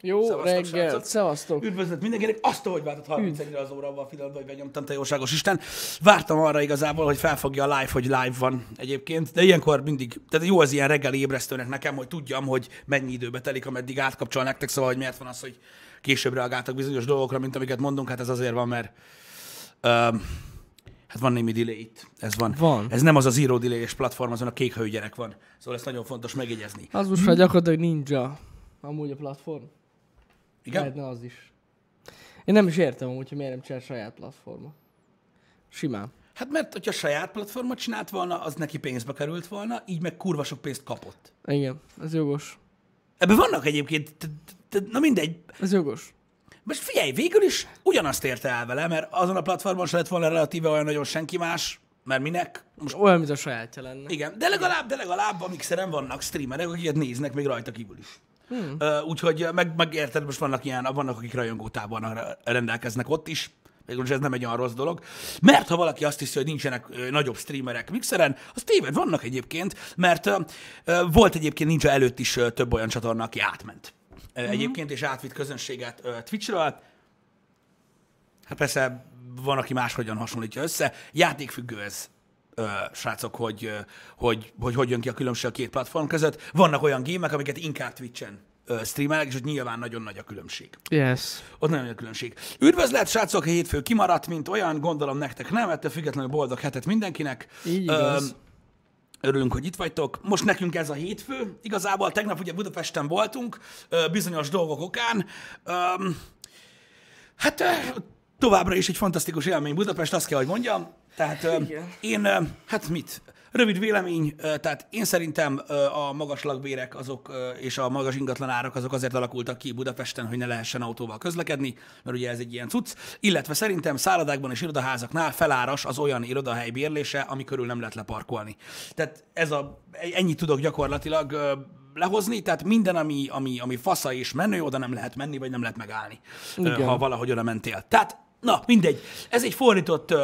Jó Szevasztok, reggel, srácok. szevasztok. Üdvözlet mindenkinek, azt, hogy váltott 31-re az óra avval a hogy benyomtam, te jóságos Isten. Vártam arra igazából, hogy felfogja a live, hogy live van egyébként, de ilyenkor mindig, tehát jó az ilyen reggeli ébresztőnek nekem, hogy tudjam, hogy mennyi időbe telik, ameddig átkapcsol nektek, szóval, hogy miért van az, hogy később reagáltak bizonyos dolgokra, mint amiket mondunk, hát ez azért van, mert um, Hát van némi delay itt, ez van. Van. Ez nem az a zero delay-es platform, azon a kék hőgyerek van. Szóval ezt nagyon fontos megjegyezni. Az most már gyakorlatilag ninja. Amúgy a platform. Igen? Lehetne az is. Én nem is értem amúgy, hogy miért nem csinál saját platforma. Simán. Hát mert, hogyha saját platformot csinált volna, az neki pénzbe került volna, így meg kurva sok pénzt kapott. Igen, ez jogos. Ebben vannak egyébként, na mindegy. Ez jogos. Most figyelj, végül is ugyanazt érte el vele, mert azon a platformon se lett volna relatíve olyan nagyon senki más, mert minek? Most Olyan, mint a sajátja lenne. igen, de legalább, de legalább a mixeren vannak streamerek, akiket néznek még rajta kívül is. Hmm. Úgyhogy meg, meg érted, most vannak ilyen, vannak, akik rajongótábornak rendelkeznek ott is, Végülis ez nem egy olyan rossz dolog. Mert ha valaki azt hiszi, hogy nincsenek ö, nagyobb streamerek mixeren, az téved, vannak egyébként, mert ö, ö, volt egyébként nincs előtt is ö, több olyan csatorna, aki átment. Ö, Egyébként, és átvitt közönséget ö, Twitchről. Hát persze van, aki máshogyan hasonlítja össze. Játékfüggő ez, ö, srácok, hogy, ö, hogy, hogy hogy jön ki a különbség a két platform között. Vannak olyan gémek, amiket inkább Twitchen streamelek, és ott nyilván nagyon nagy a különbség. Yes. Ott nagyon nagy a különbség. Üdvözlet, srácok, a hétfő kimaradt, mint olyan, gondolom nektek nem, ettől függetlenül boldog hetet mindenkinek. Így igaz. Örülünk, hogy itt vagytok. Most nekünk ez a hétfő. Igazából tegnap ugye Budapesten voltunk, bizonyos dolgok okán. Hát továbbra is egy fantasztikus élmény Budapest, azt kell, hogy mondjam. Tehát Igen. én, hát mit? Rövid vélemény, tehát én szerintem a magas lakbérek azok, és a magas ingatlanárak azok azért alakultak ki Budapesten, hogy ne lehessen autóval közlekedni, mert ugye ez egy ilyen cucc. Illetve szerintem szállodákban és irodaházaknál feláras az olyan irodahely bérlése, ami körül nem lehet leparkolni. Tehát ez a, ennyit tudok gyakorlatilag lehozni, tehát minden, ami, ami, ami fasza és menő, oda nem lehet menni, vagy nem lehet megállni, Igen. ha valahogy oda mentél. Tehát, na, mindegy. Ez egy fordított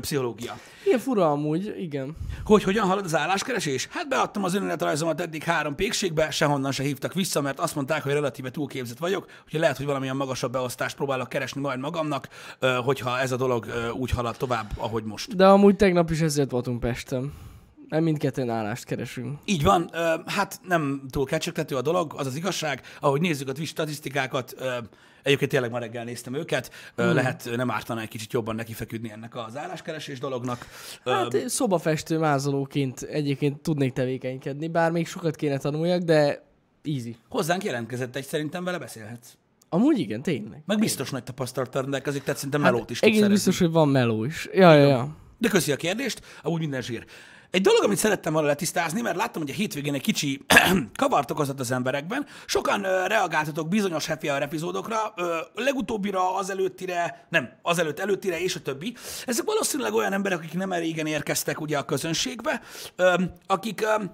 pszichológia. Ilyen fura amúgy, igen. Hogy hogyan halad az álláskeresés? Hát beadtam az önéletrajzomat eddig három pékségbe, sehonnan se hívtak vissza, mert azt mondták, hogy relatíve túlképzett vagyok, hogy lehet, hogy valamilyen magasabb beosztást próbálok keresni majd magamnak, hogyha ez a dolog úgy halad tovább, ahogy most. De amúgy tegnap is ezért voltunk Pesten. Mert mindketten állást keresünk. Így van, hát nem túl kecsegtető a dolog, az az igazság, ahogy nézzük a Twitch statisztikákat, egyébként tényleg ma reggel néztem őket, ö, lehet nem ártana egy kicsit jobban nekifeküdni ennek az álláskeresés dolognak. Hát én szobafestő mázolóként egyébként tudnék tevékenykedni, bár még sokat kéne tanuljak, de easy. Hozzánk jelentkezett egy, szerintem vele beszélhetsz. Amúgy igen, tényleg. Meg biztos nagy tapasztalattal rendelkezik, tehát szerintem melót is tud Hát Egész szerezni. biztos, hogy van meló is. Ja, ja, ja. De köszi a kérdést, amúgy minden zsír. Egy dolog, amit szerettem volna letisztázni, mert láttam, hogy a hétvégén egy kicsi kavart okozott az emberekben. Sokan ö, reagáltatok bizonyos happy hour epizódokra, ö, legutóbbira, az előttire, nem, az előtt előttire és a többi. Ezek valószínűleg olyan emberek, akik nem régen érkeztek ugye a közönségbe, ö, akik Ö,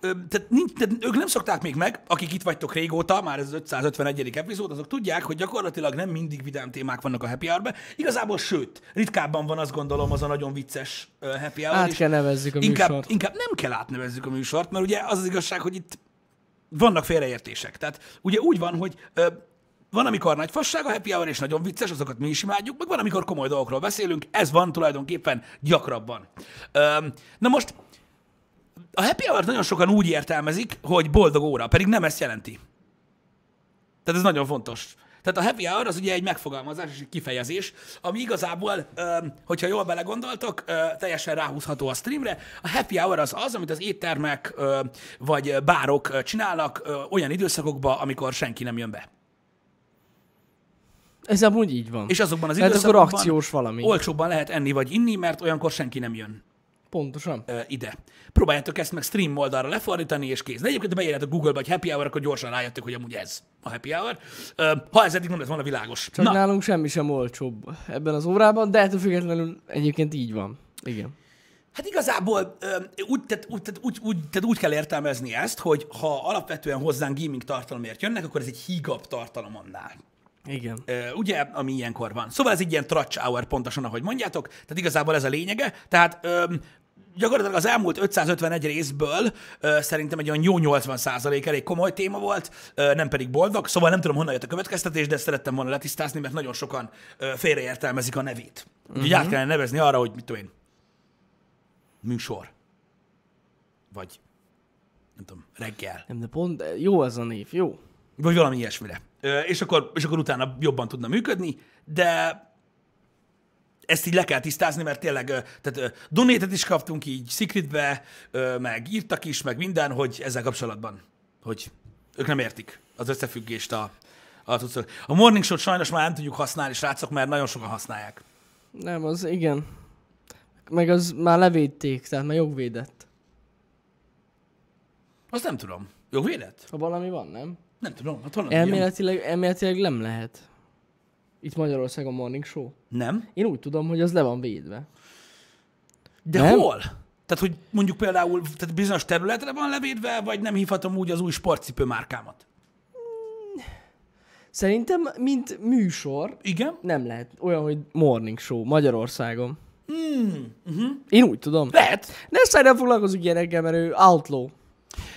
tehát, nincs, tehát ők nem szokták még meg, akik itt vagytok régóta, már ez az 551. epizód, azok tudják, hogy gyakorlatilag nem mindig vidám témák vannak a happy hour Igazából, sőt, ritkábban van azt gondolom az a nagyon vicces ö, happy hour. Át kell nevezzük a inkább, műsort. inkább nem kell átnevezzük a műsort, mert ugye az az igazság, hogy itt vannak félreértések. Tehát ugye úgy van, hogy ö, van, amikor nagy fasság a happy hour, és nagyon vicces, azokat mi is imádjuk, meg van, amikor komoly dolgokról beszélünk, ez van tulajdonképpen gyakrabban. Öm, na most, a happy hour nagyon sokan úgy értelmezik, hogy boldog óra, pedig nem ezt jelenti. Tehát ez nagyon fontos. Tehát a happy hour az ugye egy megfogalmazás és egy kifejezés, ami igazából, hogyha jól belegondoltok, teljesen ráhúzható a streamre. A happy hour az az, amit az éttermek vagy bárok csinálnak olyan időszakokban, amikor senki nem jön be. Ez amúgy így van. És azokban az Tehát akkor időszakokban akciós valami. olcsóbban lehet enni vagy inni, mert olyankor senki nem jön Pontosan. ö, ide. Próbáljátok ezt meg stream oldalra lefordítani, és kész. De egyébként, ha beírjátok Google-ba, hogy happy hour, akkor gyorsan rájöttök, hogy amúgy ez a happy hour. Ö, ha ez eddig nem lett volna világos. Csak Na, nálunk semmi sem olcsóbb ebben az órában, de ettől függetlenül egyébként így van. Igen. Hát igazából úgy, tehát, úgy, tehát, úgy, úgy, tehát úgy kell értelmezni ezt, hogy ha alapvetően hozzánk gaming tartalomért jönnek, akkor ez egy hígabb tartalom annál. Igen. Ugye, ami ilyenkor van. Szóval ez egy ilyen trutch hour pontosan, ahogy mondjátok, tehát igazából ez a lényege. Tehát gyakorlatilag az elmúlt 551 részből ö, szerintem egy olyan jó 80 százalék elég komoly téma volt, ö, nem pedig boldog, szóval nem tudom, honnan jött a következtetés, de ezt szerettem volna letisztázni, mert nagyon sokan ö, félreértelmezik a nevét. Úgyhogy Mhm. át kellene nevezni arra, hogy mit tudom én, műsor. Vagy nem tudom, reggel. Nem, de pont jó az a név, jó. Vagy valami ilyesmire. Ö, és, akkor, és akkor utána jobban tudna működni, de ezt így le kell tisztázni, mert tényleg, tehát donétet is kaptunk így Secretbe, meg írtak is, meg minden, hogy ezzel kapcsolatban, hogy ők nem értik az összefüggést a, a tudszor. A Morning Show-t sajnos már nem tudjuk használni, srácok, mert nagyon sokan használják. Nem, az igen. Meg az már levédték, tehát már jogvédett. Azt nem tudom. Jogvédett? Ha valami van, nem? Nem tudom. Hát tudjam? Elméletileg, elméletileg nem lehet. Itt Magyarországon Morning Show. Nem? Én úgy tudom, hogy az le van védve. De Nem? hol? Tehát, hogy mondjuk például tehát bizonyos területre van levédve, vagy nem hívhatom úgy az új sportcipő márkámat? Szerintem, mint műsor, Igen? nem lehet olyan, hogy Morning Show Magyarországon. Hmm. Uh-huh. Én úgy tudom. Lehet. De ezt nem foglalkozik ilyenekkel, mert ő outlaw.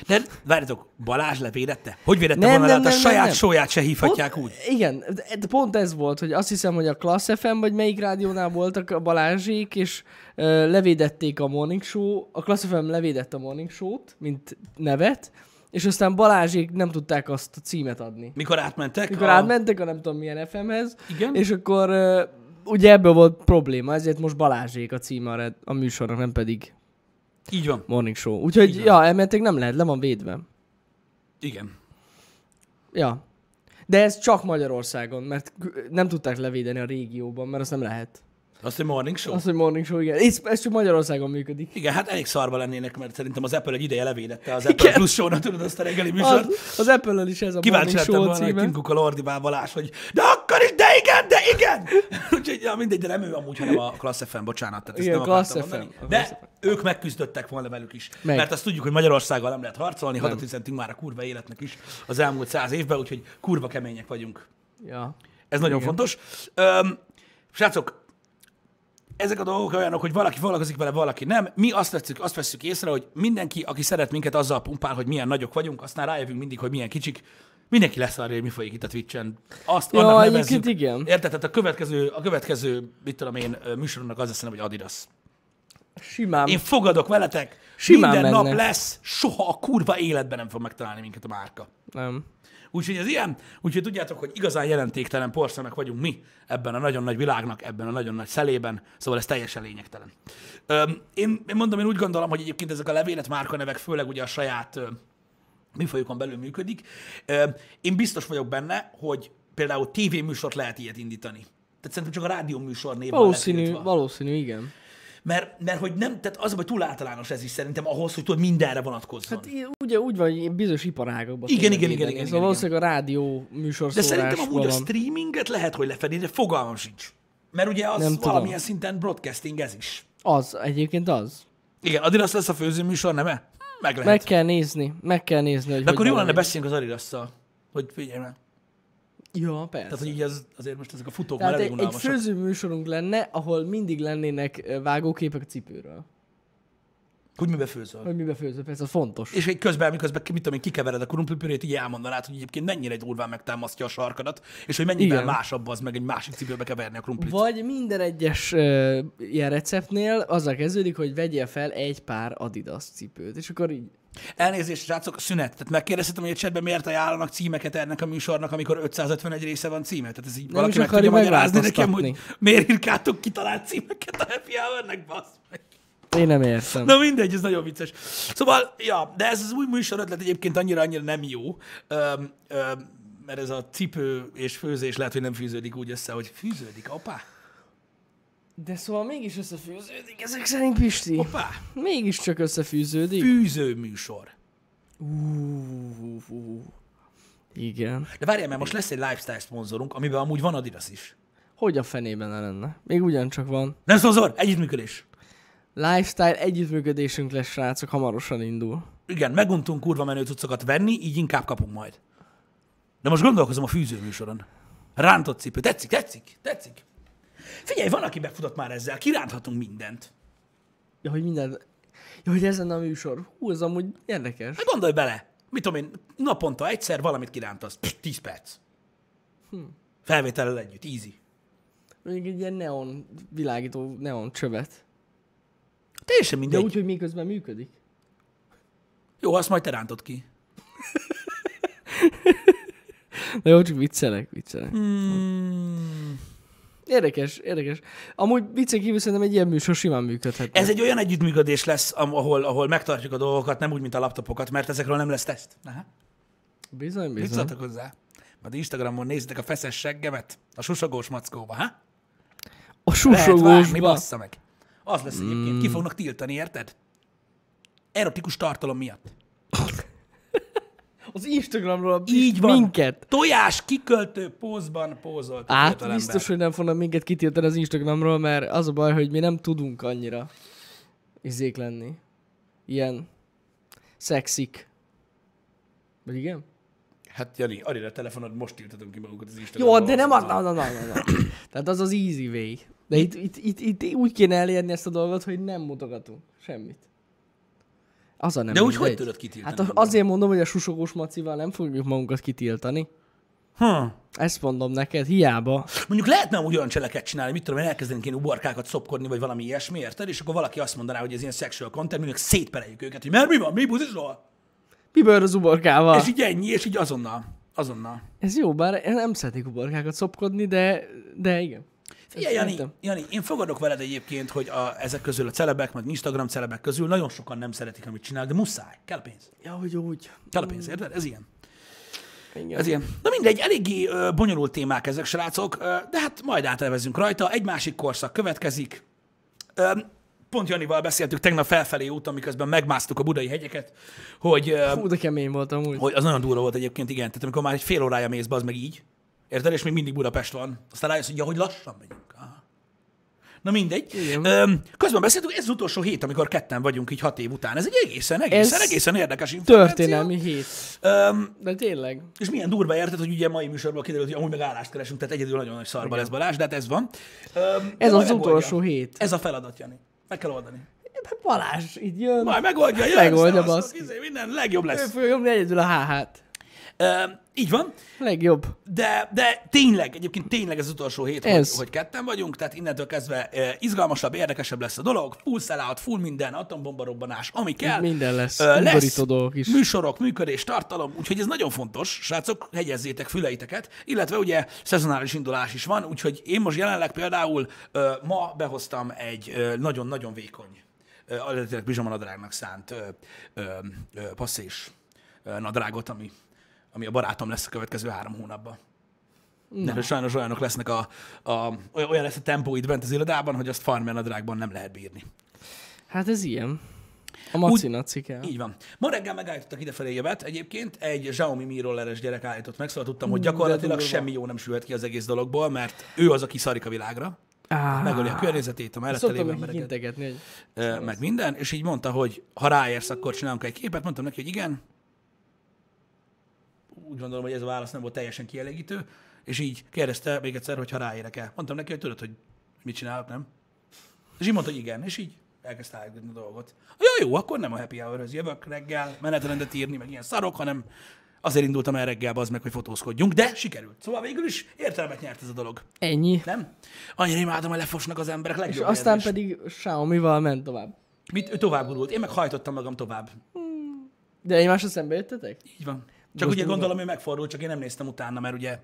De várjatok, Balázs levédette? Hogy védette Nem, volna nem, Hát a nem, saját nem, nem. sóját se hívhatják úgy. Igen, de pont ez volt, hogy azt hiszem, hogy a Class FM, vagy melyik rádiónál voltak a Balázsék, és ö, levédették a Morning Show, a Class FM levédett a Morning Show-t, mint nevet, és aztán Balázsék nem tudták azt a címet adni. Mikor átmentek? Mikor a... átmentek a nem tudom milyen FM-hez, Igen? és akkor ö, ugye ebből volt probléma, ezért most Balázsék a címe a, a műsornak, nem pedig Így van. Morning Show. Úgyhogy, Igen. ja, elmentek nem lehet, le van védve. Igen. Ja. De ez csak Magyarországon, mert nem tudták levédeni a régióban, mert azt nem lehet. Azt, hogy morning show? Az, hogy Morning Show, igen. Ez, ez csak Magyarországon működik. Igen, hát elég szarba lennének, mert szerintem az Apple egy ideje levédette az Apple Plus show tudod azt a reggeli műsort. Az, az Apple-en is ez a Kíváncsi Morning lettem Show volna, hogy címe. Tim Cook a Balázs, hogy de akkor is, de igen, de igen! Úgyhogy ja, mindegy, de nem ő amúgy, hanem a Class FM, bocsánat. Tehát ezt Igen, nem Class FM, De ők megküzdöttek volna velük is. Meg. Mert azt tudjuk, hogy Magyarországgal nem lehet harcolni, hadat üzentünk már a kurva életnek is az elmúlt száz évben, úgyhogy kurva kemények vagyunk. Ja. Ez nagyon Igen. fontos. Öm, srácok, ezek a dolgok olyanok, hogy valaki foglalkozik vele, valaki nem. Mi azt veszük, azt veszük észre, hogy mindenki, aki szeret minket, azzal pumpál, hogy milyen nagyok vagyunk, aztán rájövünk mindig, hogy milyen kicsik. Mindenki lesz arra, hogy mi folyik itt a Twitch-en. Azt Ja, annak nevezzük. igen. Érted? Tehát a következő, a következő, mit tudom én, műsorunknak az lesz, hogy Adidas. Simán. Én fogadok veletek, Simán minden nap menne. lesz, soha a kurva életben nem fog megtalálni minket a márka. Nem. Úgyhogy ez ilyen, úgyhogy tudjátok, hogy igazán jelentéktelen porszemek vagyunk mi ebben a nagyon nagy világnak, ebben a nagyon nagy szelében, szóval ez teljesen lényegtelen. Öm, én, én mondom, én úgy gondolom, hogy egyébként ezek a levélet márkanevek, főleg ugye a saját folyókon belül működik. Én biztos vagyok benne, hogy például tévéműsort lehet ilyet indítani. Tehát szerintem csak a rádió műsor név van Valószínű, valószínű, igen. Mert, mert hogy nem, tehát az, hogy túl általános ez is szerintem ahhoz, hogy tudod mindenre vonatkozzon. Hát í- ugye úgy van, hogy bizonyos iparágakban. Igen, igen, igen, védeni. igen, Szóval igen, valószínűleg a rádió De szerintem amúgy a van. streaminget lehet, hogy lefedi, de fogalmam sincs. Mert ugye az Nem Nem tudom. valamilyen szinten broadcasting ez is. Az, egyébként az. Igen, Adidas lesz a főzőműsor, nem -e? Meg lehet. Meg kell nézni, meg kell nézni, hogy de akkor jó lenne beszéljünk az Adidas-szal. Hogy figyelj meg. Ja, persze. Tehát, hogy így az, azért most ezek a futók Tehát már egy, elég egy unalmasak. főző műsorunk lenne, ahol mindig lennének vágóképek a cipőről. Hogy mibe főzöl. Hogy mibe főző, persze, az fontos. És egy közben, miközben, mit tudom én, kikevered a krumplipürét, így elmondanád, hogy egyébként mennyire durván megtámasztja a sarkadat, és hogy mennyivel Igen. másabb az meg egy másik cipőbe keverni a krumplit. Vagy minden egyes ö, ilyen receptnél azzal kezdődik, hogy vegyél fel egy pár Adidas cipőt, és akkor így Elnézést, srácok, szünet. Tehát megkérdezhetem, hogy a chatben miért ajánlanak címeket ennek a műsornak, amikor 551 része van címe. Tehát ez így Nem valaki meg tudja magyarázni nekem, hogy miért írkátok kitalált címeket a Happy Hour-nek, bassz meg. Én nem értem. Na mindegy, ez nagyon vicces. Szóval, ja, de ez az új műsor ötlet egyébként annyira-annyira nem jó, öm, öm, mert ez a cipő és főzés lehet, hogy nem fűződik úgy össze, hogy fűződik, opá, De szóval mégis összefűződik ezek szerint, Pisti. opá, Mégiscsak összefűződik. fűző műsor. Ú, ú, Igen. De várjál, mert most lesz egy lifestyle szponzorunk, amiben amúgy van Adidas is. Hogy a fenében ne lenne? Még ugyancsak van. Nem szponzor, együttműködés. Lifestyle együttműködésünk lesz, srácok, hamarosan indul. Igen, meguntunk kurva menő cuccokat venni, így inkább kapunk majd. De most gondolkozom a fűzőműsoron. Rántott cipő. Tetszik, tetszik, tetszik. Figyelj, van, aki befutott már ezzel. Kiránthatunk mindent. Ja, hogy minden... Ja, hogy ezen a műsor. Hú, ez amúgy érdekes. Hát gondolj bele, mit tudom én, naponta egyszer valamit kirántasz. Pff, 10 perc. Hm. Felvétellel együtt, easy. Mondjuk egy ilyen neon, világító neon csövet. Teljesen De mindegy. úgy, hogy miközben működik. Jó, azt majd te rántod ki. De jó, csak viccelek, viccelek. Hmm. Érdekes, érdekes. Amúgy viccen kívül szerintem egy ilyen műsor simán működhet. Ez egy olyan együttműködés lesz, ahol, ahol megtartjuk a dolgokat, nem úgy, mint a laptopokat, mert ezekről nem lesz teszt. Aha. Bizony, Mit bizony. szóltak hozzá? Majd Instagramon nézzétek a feszes seggemet a susogós mackóba, ha? A Lehet vágni, susogósba. bassza meg. Az lesz egyébként, ki fognak tiltani, érted? Erotikus tartalom miatt. Az Instagramról Így van. minket. Tojás kiköltő pózban pózolt. Hát biztos, hogy nem fognak minket kitiltani az Instagramról, mert az a baj, hogy mi nem tudunk annyira izék lenni. Ilyen szexik. Vagy igen? Hát Jani, adj a telefonod, most tiltatom ki magunkat az Jó, Instagramon. de nem az, na, na, na, na, na. Tehát az az easy way. De itt, itt, itt, itt, úgy kéne elérni ezt a dolgot, hogy nem mutogatunk semmit. Az a nem De úgy hogy tudod kitiltani? Hát az- azért mondom, hogy a susogós macival nem fogjuk magunkat kitiltani. Hm. Ezt mondom neked, hiába. Mondjuk lehetne amúgy olyan cseleket csinálni, mit tudom én, elkezdenénk én uborkákat szopkodni, vagy valami ilyesmi, érted? És akkor valaki azt mondaná, hogy ez ilyen sexual content, mondjuk szétpereljük őket, hogy mert mi van, mi Miből az uborkával? És így ennyi, és így azonnal. Azonnal. Ez jó, bár én nem szeretnék uborkákat szopkodni, de, de igen. Figyelj, Jani, értem. Jani, én fogadok veled egyébként, hogy a, ezek közül a celebek, meg Instagram celebek közül nagyon sokan nem szeretik, amit csinál, de muszáj. Kell a pénz. Ja, hogy úgy. Kell a pénz, érted? Ez ilyen. Igen. Ez ilyen. Na mindegy, eléggé ö, bonyolult témák ezek, srácok, ö, de hát majd átevezünk rajta. Egy másik korszak következik. Ö, pont Janival beszéltük tegnap felfelé úton, miközben megmásztuk a budai hegyeket, hogy, Hú, de kemény voltam úgy. hogy az nagyon durva volt egyébként, igen. Tehát amikor már egy fél órája mész, az meg így, érted? És még mindig Budapest van. Aztán rájössz, hogy ja, hogy lassan megyünk. Aha. Na mindegy. Igen. Közben beszéltük, ez az utolsó hét, amikor ketten vagyunk így hat év után. Ez egy egészen, egészen, Ez egészen érdekes információ. Történelmi hét. Öm, De tényleg. és milyen durva érted, hogy ugye mai műsorban kiderült, hogy amúgy meg állást keresünk, tehát egyedül nagyon nagy szarba lesz Balázs, de hát ez van. De Ez az megoldja. utolsó hét. Ez a feladat, Jani. Meg kell oldani. Balázs, így jön. Majd megoldja, jön, Megoldja, baszki. izé, minden legjobb Ő lesz. fogja nyomni egyedül a HH-t. Így van. Legjobb. De, de tényleg, egyébként tényleg ez utolsó hét, hogy, Ez. hogy ketten vagyunk, tehát innentől kezdve e, izgalmasabb, érdekesebb lesz a dolog, full sellout, full minden, atombomba robbanás, ami kell. Minden lesz. Ö, Undorító dolgok is. műsorok, működés, tartalom, úgyhogy ez nagyon fontos, srácok, hegyezzétek füleiteket, illetve ugye szezonális indulás is van, úgyhogy én most jelenleg például ö, ma behoztam egy ö, nagyon-nagyon vékony, ö, eredetileg pizsamanadrágnak szánt ö, ö, ö, passzés ö, nadrágot, ami, ami a barátom lesz a következő három hónapban. De sajnos olyanok lesznek a, a, olyan lesz a tempó itt bent az irodában, hogy azt farmer nadrágban nem lehet bírni. Hát ez ilyen. A maci naci kell. Így van. Ma reggel megállítottak idefelé jövet. Egyébként egy Xiaomi Mi rolleres gyerek állított meg, szóval tudtam, hogy de gyakorlatilag semmi jó nem sülhet ki az egész dologból, mert ő az, aki szarik a világra. Ah, Megöli a környezetét, a mellette lévő embereket, hogy meg minden, és így mondta, hogy ha ráérsz, akkor csinálunk egy képet. Mondtam neki, hogy igen. Úgy gondolom, hogy ez a válasz nem volt teljesen kielégítő, és így kérdezte még egyszer, hogy ha ráérek el. Mondtam neki, hogy tudod, hogy mit csinálok, nem? És így mondta, hogy igen, és így elkezdte állítani a dolgot. Ja, jó, akkor nem a happy hour jövök reggel menetrendet írni, meg ilyen szarok, hanem azért indultam el reggel, az meg, hogy fotózkodjunk, de sikerült. Szóval végül is értelmet nyert ez a dolog, ennyi. nem? Annyira imádom, hogy lefosnak az emberek, És legjobb aztán érzés. pedig Xiaomi-val ment tovább. Mit, ő tovább gurult, én meg hajtottam magam tovább. De egymásra szembe jöttetek? Így van. Csak ugye durva. gondolom, hogy megfordult, csak én nem néztem utána, mert ugye,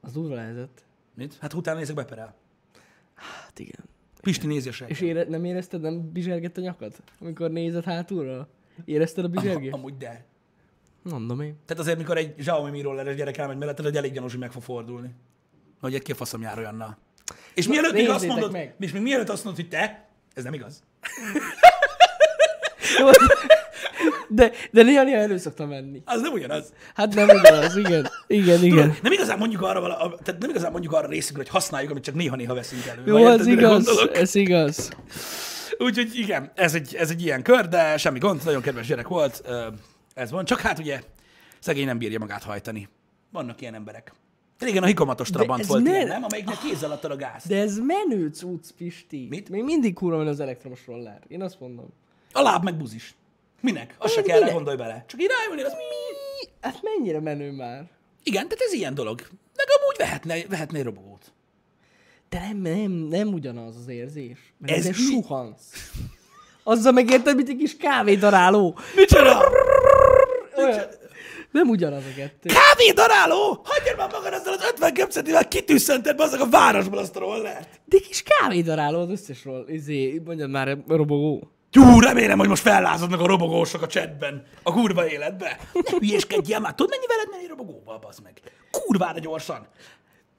Az durva lehetett. mit? Hát utána nézek beperel. Hát igen. Pisti nézi a. És ére, nem érezted, nem bizsergett a nyakad? Amikor nézed hátulra? Érezted a bizsergést? Amúgy de. Mondom én. Tehát azért, mikor egy Xiaomi Mi rolleres gyerek elmegy mellette, hogy elég gyanús, hogy meg fog fordulni. Hogy egy ki a faszom jár olyannal. És mielőtt még azt mondod, meg. és még mielőtt azt mondod, hogy te, ez nem igaz. Jó, de, de néha-néha elő szoktam menni. Az nem ugyanaz. Hát nem igaz, igen. Igen, igen. Nem igazán mondjuk arra, vala, tehát nem igazán mondjuk arra részünkre, hogy használjuk, amit csak néha-néha veszünk elő. Jó, mire igaz, gondolok? ez igaz. Úgyhogy igen, ez egy, ez egy ilyen kör, de semmi gond, nagyon kedves gyerek volt. Ez van, csak hát ugye szegény nem bírja magát hajtani. Vannak ilyen emberek. Régen a hikomatos Trabant ez volt ne- ilyen, nem? Amelyiknek kézzel adtad a gázt. De ez menő cucc, Pisti. Mit? Még mindig kurva az elektromos roller. Én azt mondom. A láb meg buzis. Minek? Azt se kell, minek? gondolj bele. Csak így rájönni, az mi? Hát mennyire menő már? Igen, tehát ez ilyen dolog. Meg amúgy vehetne, vehetne egy robogót. De nem, nem, nem ugyanaz az érzés. Mert Ez mi? suhansz. Azzal megérted, mint egy kis kávédaráló. Micsoda? Nem ugyanaz a kettő. Kávédaráló? Hagyjad már magad azzal az 50 köpcetivel kitűszented azok a városból azt a rollert. De kis kávédaráló az összesről. Izé, mondjad már, robogó. Jó, remélem, hogy most fellázadnak a robogósok a chatben, a kurva életbe. Ne hülyéskedjél már, tudod mennyi veled menni robogóval, bazd meg? Kurvára gyorsan.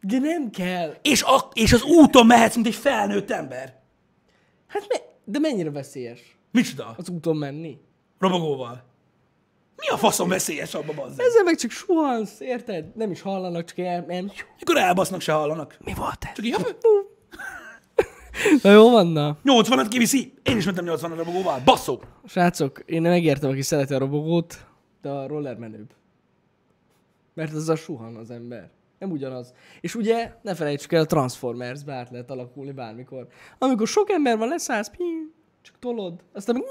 De nem kell. És, a, és az úton mehetsz, mint egy felnőtt ember. Hát me, de mennyire veszélyes Micsoda? az úton menni? Robogóval. Mi a faszom veszélyes abban, bazd meg? Ezzel meg csak suhansz, érted? Nem is hallanak, csak el, nem. Mikor elbasznak, se hallanak. Mi volt ez? Csak így, Na jó van, na. 80-at kiviszi. Én is mentem 80 robogóval. Basszó. Srácok, én megértem, aki szereti a robogót, de a roller menőbb. Mert az a suhan az ember. Nem ugyanaz. És ugye, ne felejtsük el, a Transformers át lehet alakulni bármikor. Amikor sok ember van, leszállsz, pí, csak tolod, aztán meg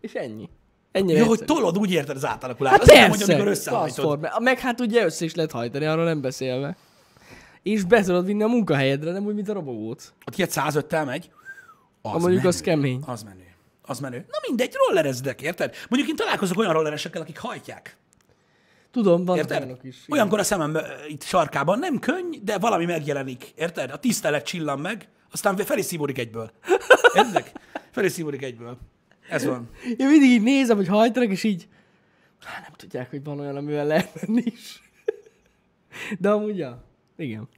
és ennyi. Ennyi. Jó, hogy tolod, úgy érted az átalakulást. Hát Azt nem persze, mondja, amikor összehajtod. Transformer. Meg hát ugye össze is lehet hajtani, arról nem beszélve. És be tudod vinni a munkahelyedre, nem úgy, mint a robogót. Ott ilyet 105-tel megy. Az Ha mondjuk menő. az kemény. Az menő. Az menő. Na mindegy, rollerezdek, érted? Mondjuk én találkozok olyan rolleresekkel, akik hajtják. Tudom, vannak Érted? olyanok is. igen. Olyankor a szemem itt sarkában nem könny, de valami megjelenik. Érted? A tisztelet csillan meg, aztán fel is szívódik egyből. Érted? Fel is szívódik egyből. Ez van. Én mindig így nézem, hogy hajtanak, és így, hát nem tudják, hogy van olyan, amivel lehet menni is. De amúgy, ja. Igen.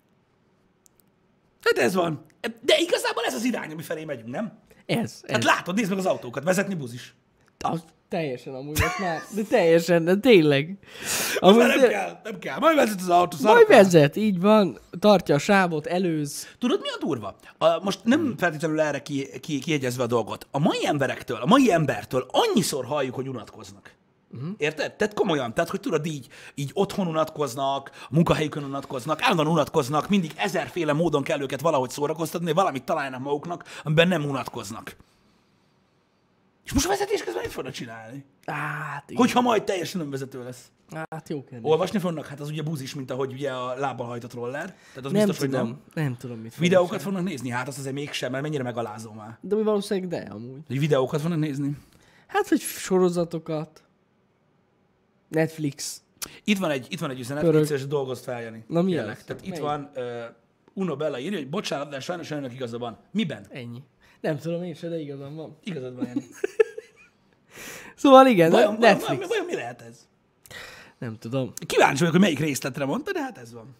Hát ez van. De igazából ez az irány, ami felé megyünk, nem? Ez, ez. Hát látod, nézd meg az autókat, vezetni buzis. Az teljesen amúgy most már, de teljesen, de tényleg. Most Amúgy már nem te- kell, nem kell. Majd vezet az autó, Majd vezet, így van, tartja a sávot, előz. Tudod, mi a durva? A, most nem feltétlenül erre ki, ki, kiegyezve a dolgot. A mai emberektől, a mai embertől annyiszor halljuk, hogy unatkoznak. Uh-huh. Érted? Tehát komolyan, tehát hogy tudod így, így otthon unatkoznak, a munkahelyükön unatkoznak, állandóan unatkoznak, mindig ezerféle módon kell őket valahogy szórakoztatni, valamit találnak maguknak, amiben nem unatkoznak. És most a vezetés közben mit fognak csinálni? Hát, igen. Hogyha majd teljesen önvezető lesz. Hát jó kérdés. Olvasni fognak? Hát az ugye buzis, mint ahogy ugye a lábbal hajtott roller. Tehát az nem biztos, tudom, hogy nem. nem tudom mit fognak Videókat fognak nézni? Hát azt azért mégsem, mert mennyire megalázó már. De mi valószínűleg de amúgy. Hogy videókat fognak nézni? Hát, hogy sorozatokat. Netflix. Itt van egy, itt van egy üzenet, Pörög. vicces dolgozt fel, Jani. Na, mi Kérlek. az? Tehát itt Melyik? van uh, Uno Bella írja, hogy bocsánat, de sajnos önnek igaza van. Miben? Ennyi. Nem tudom én se, de igazam van. Igazad van, Jani. Szóval igen, Vajon, Netflix. vajon, vajon mi lehet ez? Nem tudom. Kíváncsi vagyok, hogy melyik részletre mondta, de hát ez van.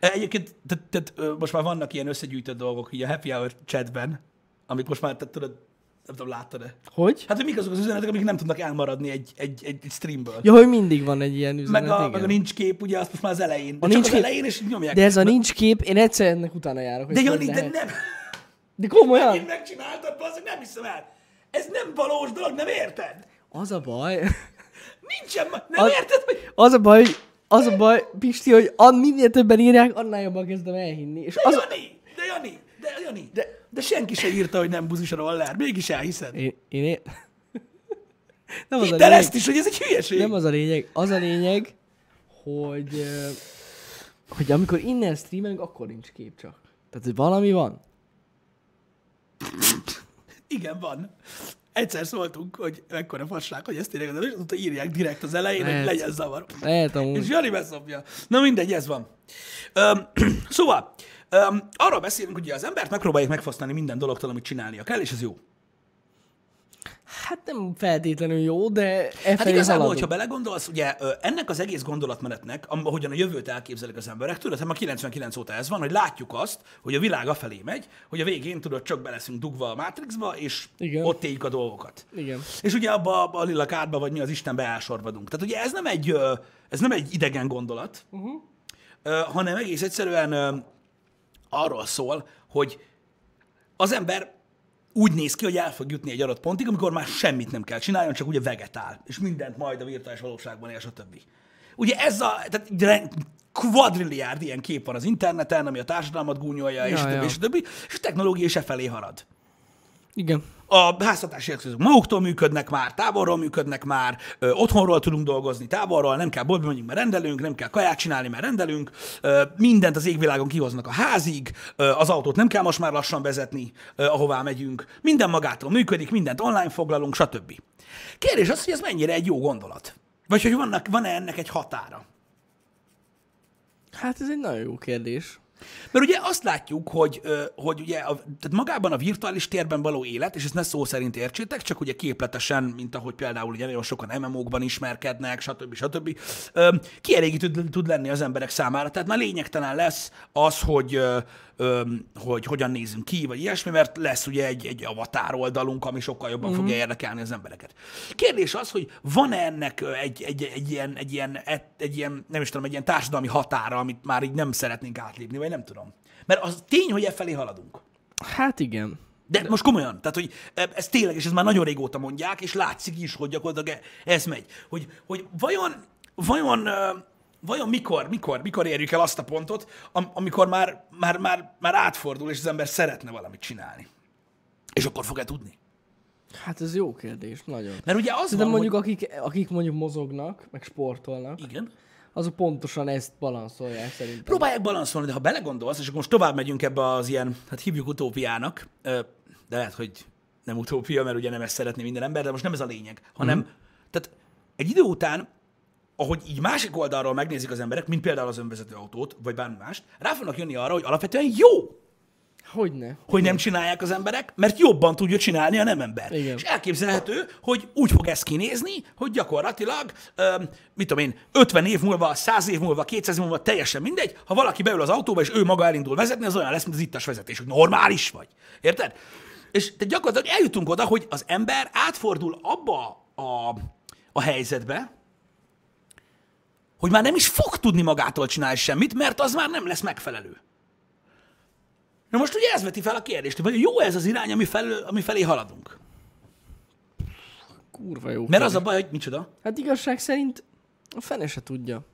E, Egyébként tehát, tehát, most már vannak ilyen összegyűjtött dolgok így a Happy Hour chatben, amik most már, tehát tudod, nem tudom, láttad-e? Hogy? Hát, hogy mik azok az üzenetek, amik nem tudnak elmaradni egy, egy, egy, egy streamből. Ja, hogy mindig van egy ilyen üzenet, meg, a, igen. meg a nincs kép, ugye, azt most már az elején. De A nincs az kép- elején, és így nyomják. De ez a nincs kép, én egyszer ennek utána járok. De Jani, de nem. De komolyan? Én megcsináltad, bazzak, nem hiszem el. Ez nem valós dolog, nem érted? Az a baj. Nincsen, nem Az- érted, hogy... Az a baj, hogy az a baj, Pisti, hogy minél többen írják, annál jobban kezdem elhinni. És De az, Jani, de Jani, de Jani, de, de senki se írta, hogy nem buzis a roller, mégis elhiszed. én, én, én... Nem az Hidd el lényeg. ezt is, hogy ez egy hülyeség. Nem az a lényeg. Az a lényeg, hogy, hogy amikor innen streamelünk, akkor nincs kép csak. Tehát, hogy valami van. Igen, van. Egyszer szóltunk, hogy mekkora fasság, hogy ezt tényleg az és azóta írják direkt az elején, hogy Lehet. legyen zavar. Lehet És amúgy. Jani beszopja. Na mindegy, ez van. Öm, szóval, öm, arról beszélünk, hogy az embert megpróbálják megfosztani minden dologtól, amit csinálnia kell, és ez jó. Hát nem feltétlenül jó, de e Hát felé igazából, haladunk. hogyha belegondolsz, ugye ennek az egész gondolatmenetnek, ahogyan a jövőt elképzelik az emberek, tudod, hát már 99 óta ez van, hogy látjuk azt, hogy a világ afelé megy, hogy a végén tudod, csak be leszünk dugva a Matrixba, és Igen. ott éljük a dolgokat. Igen. És ugye abba, a lila kárba, vagy mi az Istenbe elsorvadunk. Tehát ugye ez nem egy, ez nem egy idegen gondolat, uh-huh. hanem egész egyszerűen arról szól, hogy az ember úgy néz ki, hogy el fog jutni egy adott pontig, amikor már semmit nem kell csináljon, csak ugye vegetál, és mindent majd a virtuális valóságban él, stb. Ugye ez a, tehát kvadrilliárd ilyen kép van az interneten, ami a társadalmat gúnyolja, és Ja, a többi, és többi, és a technológia is e felé harad. Igen. A háztartási eszközök maguktól működnek már, távolról működnek már, ö, otthonról tudunk dolgozni, távolról, nem kell boltba menjünk, mert rendelünk, nem kell kaját csinálni, mert rendelünk, ö, mindent az égvilágon kihoznak a házig, ö, az autót nem kell most már lassan vezetni, ö, ahová megyünk, minden magától működik, mindent online foglalunk, stb. Kérdés az, hogy ez mennyire egy jó gondolat. Vagy hogy vannak, van-e ennek egy határa? Hát ez egy nagyon jó kérdés. Mert ugye azt látjuk, hogy, hogy ugye a, tehát magában a virtuális térben való élet, és ezt ne szó szerint értsétek, csak ugye képletesen, mint ahogy például ugye nagyon sokan MMO-kban ismerkednek, stb. stb. Kielégítő tud, lenni az emberek számára. Tehát már lényegtelen lesz az, hogy, hogy hogyan nézünk ki, vagy ilyesmi, mert lesz ugye egy, egy avatar oldalunk, ami sokkal jobban mm-hmm. fogja érdekelni az embereket. Kérdés az, hogy van-e ennek egy, egy, egy, ilyen, egy, ilyen, egy, egy ilyen, nem is tudom, egy ilyen társadalmi határa, amit már így nem szeretnénk átlépni, vagy nem tudom. Mert az tény, hogy e felé haladunk. Hát igen. De most komolyan, tehát, hogy ez tényleg, és ez már nagyon régóta mondják, és látszik is, hogy gyakorlatilag ez megy. Hogy, hogy vajon, vajon, ö, vajon mikor, mikor, mikor érjük el azt a pontot, am- amikor már, már, már, már átfordul, és az ember szeretne valamit csinálni. És akkor fog-e tudni? Hát ez jó kérdés, nagyon. Mert ugye az De van, mondjuk, hogy... akik, akik mondjuk mozognak, meg sportolnak, Igen. Azok pontosan ezt balanszolják szerintem. Próbálják balanszolni, de ha belegondolsz, és akkor most tovább megyünk ebbe az ilyen, hát hívjuk utópiának, de lehet, hogy nem utópia, mert ugye nem ezt szeretné minden ember, de most nem ez a lényeg, hanem, mm. tehát egy idő után, ahogy így másik oldalról megnézik az emberek, mint például az önvezető autót, vagy bármi mást, rá fognak jönni arra, hogy alapvetően jó, Hogyne. hogy nem csinálják az emberek, mert jobban tudja csinálni a nem ember. Igen. És elképzelhető, hogy úgy fog ez kinézni, hogy gyakorlatilag, öm, mit tudom én, 50 év múlva, 100 év múlva, 200 év múlva, teljesen mindegy, ha valaki beül az autóba, és ő maga elindul vezetni, az olyan lesz, mint az ittas vezetés, hogy normális vagy. Érted? És te gyakorlatilag eljutunk oda, hogy az ember átfordul abba a, a helyzetbe, hogy már nem is fog tudni magától csinálni semmit, mert az már nem lesz megfelelő. Na most ugye ez veti fel a kérdést, hogy jó ez az irány, ami, fel, ami felé haladunk. Kurva jó. Mert az a baj, hogy micsoda? Hát igazság szerint a fene se tudja.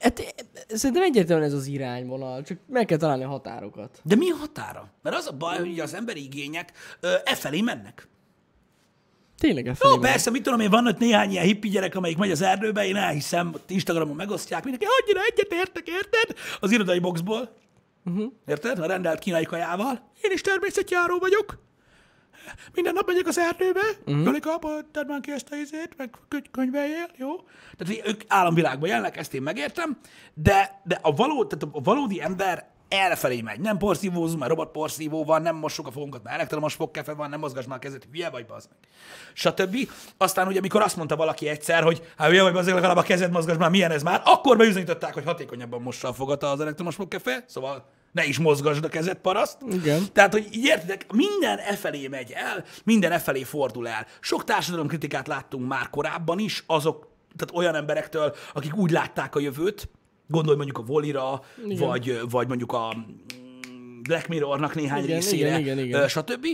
Hát, szerintem egyértelműen ez az irányvonal, csak meg kell találni a határokat. De mi a határa? Mert az a baj, hogy az emberi igények ö, e felé mennek. Tényleg e Jó, felé megy. persze, mit tudom én, van ott néhány ilyen hippi gyerek, amelyik megy az erdőbe, én elhiszem, ott Instagramon megosztják, mindenki, annyira egyet értek, érted? Az irodai boxból. Uh-huh. Érted? A rendelt kínai kajával. Én is természetjáró vagyok. Minden nap megyek az erdőbe, uh-huh. Jolika, tedd már ki ezt a izét, meg köny- könyveljél, jó? Tehát ők államvilágban jelennek, ezt én megértem, de, de a, való, tehát a valódi ember elfelé megy. Nem porszívózunk, mert robot porszívó van, nem mossuk a fogunkat, mert elektromos fogkefe van, nem mozgasd már a kezed, hülye vagy, bazd meg. Stb. Aztán ugye, amikor azt mondta valaki egyszer, hogy hát hülye vagy, azért legalább a kezed mozgasd már, milyen ez már, akkor bebizonyították, hogy hatékonyabban mossa a fogata az elektromos fogkefe, szóval ne is mozgasd a kezed, paraszt. Igen. Tehát, hogy így értitek, minden e felé megy el, minden e felé fordul el. Sok társadalomkritikát láttunk már korábban is, azok, tehát olyan emberektől, akik úgy látták a jövőt, gondolj mondjuk a Volira, vagy, vagy mondjuk a mm, Black Mirrornak néhány Igen, részére, igen, igen, igen. stb.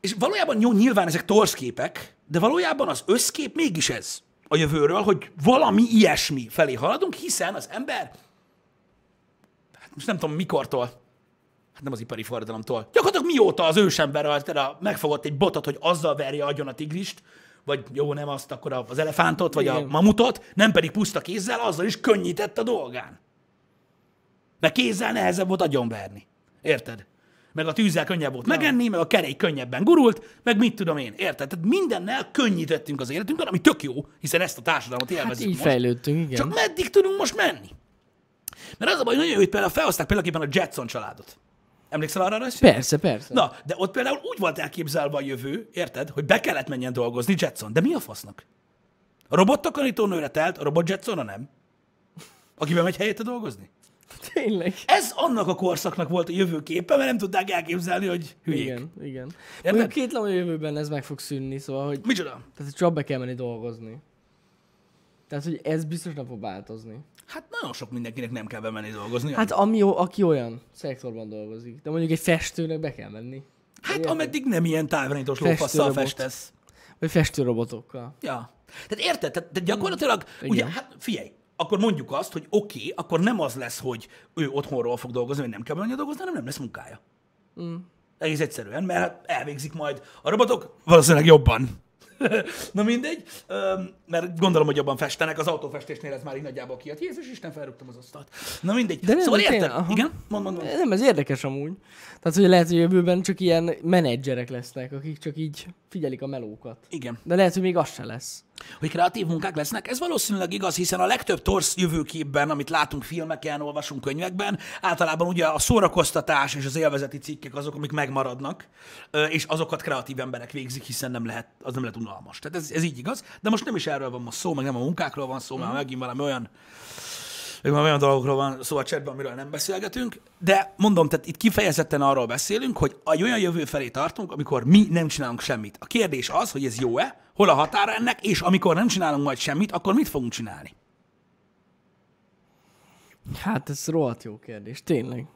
És valójában jó, nyilván ezek torszképek, de valójában az összkép mégis ez a jövőről, hogy valami ilyesmi felé haladunk, hiszen az ember, hát most nem tudom mikortól, hát nem az ipari forradalomtól, gyakorlatilag mióta az ősember a- megfogott egy botot, hogy azzal verje agyon a tigrist, vagy jó, nem azt, akkor az elefántot, vagy a Igen. mamutot, nem pedig puszta kézzel, azzal is könnyített a dolgán. Mert kézzel nehezebb volt agyonverni. Érted? Meg a tűzzel könnyebb volt megenni, meg a kerék könnyebben gurult, meg mit tudom én. Érted? Tehát mindennel könnyítettünk az életünkön, ami tök jó, hiszen ezt a társadalmat Hát élvezzük így most. fejlődtünk, igen. Csak meddig tudunk most menni? Mert az a baj, hogy nagyon jó, hogy például felhozták például a Jetson családot. Emlékszel arra rajzfilmre? Persze, persze. Na, de ott például úgy volt elképzelve a jövő, érted, hogy be kellett menjen dolgozni Jetson. De mi a fasznak? A robottakarítónőre telt, a robot Jetsonra nem? Akiben megy helyette dolgozni? Tényleg. Ez annak a korszaknak volt a jövőképe, mert nem tudták elképzelni, hogy hülyék. Igen, igen. Érted? Kétlem, hogy a jövőben ez meg fog szűnni, szóval, hogy Micsoda? tehát, hogy csak be kell menni dolgozni. Tehát, hogy ez biztos nem fog változni. Hát nagyon sok mindenkinek nem kell bemenni dolgozni. Hát ami, aki olyan szektorban dolgozik. De mondjuk egy festőnek be kell menni. hát ameddig nem ilyen távirányítós lófasszal festesz. Vagy festőrobotokkal. Ja. Tehát érted? Tehát, tehát gyakorlatilag, Igen. ugye, hát figyelj, akkor mondjuk azt, hogy oké, okay, akkor nem az lesz, hogy ő otthonról fog dolgozni, vagy nem kell menni dolgozni, hanem nem lesz munkája. Mm. Egész egyszerűen, mert hát elvégzik majd a robotok valószínűleg jobban. Na mindegy, mert gondolom, hogy jobban festenek, az autófestésnél ez már így nagyjából kijött. Jézus Isten, felrúgtam az asztalt. Na mindegy. De szóval érted? aha. Igen? Mond, mond, mond. Nem, ez érdekes amúgy. Tehát, hogy lehet, hogy jövőben csak ilyen menedzserek lesznek, akik csak így figyelik a melókat. Igen. De lehet, hogy még az se lesz. Hogy kreatív munkák lesznek, ez valószínűleg igaz, hiszen a legtöbb torsz jövőképben, amit látunk filmeken, olvasunk könyvekben, általában ugye a szórakoztatás és az élvezeti cikkek azok, amik megmaradnak, és azokat kreatív emberek végzik, hiszen nem lehet, az nem lehet unalmas. Tehát ez, ez így igaz, de most nem is erről van most szó, meg nem a munkákról van szó, mert megint valami olyan még már olyan dolgokról van szó a chatben, amiről nem beszélgetünk, de mondom, tehát itt kifejezetten arról beszélünk, hogy egy olyan jövő felé tartunk, amikor mi nem csinálunk semmit. A kérdés az, hogy ez jó-e, hol a határa ennek, és amikor nem csinálunk majd semmit, akkor mit fogunk csinálni? Hát ez rohadt jó kérdés, tényleg.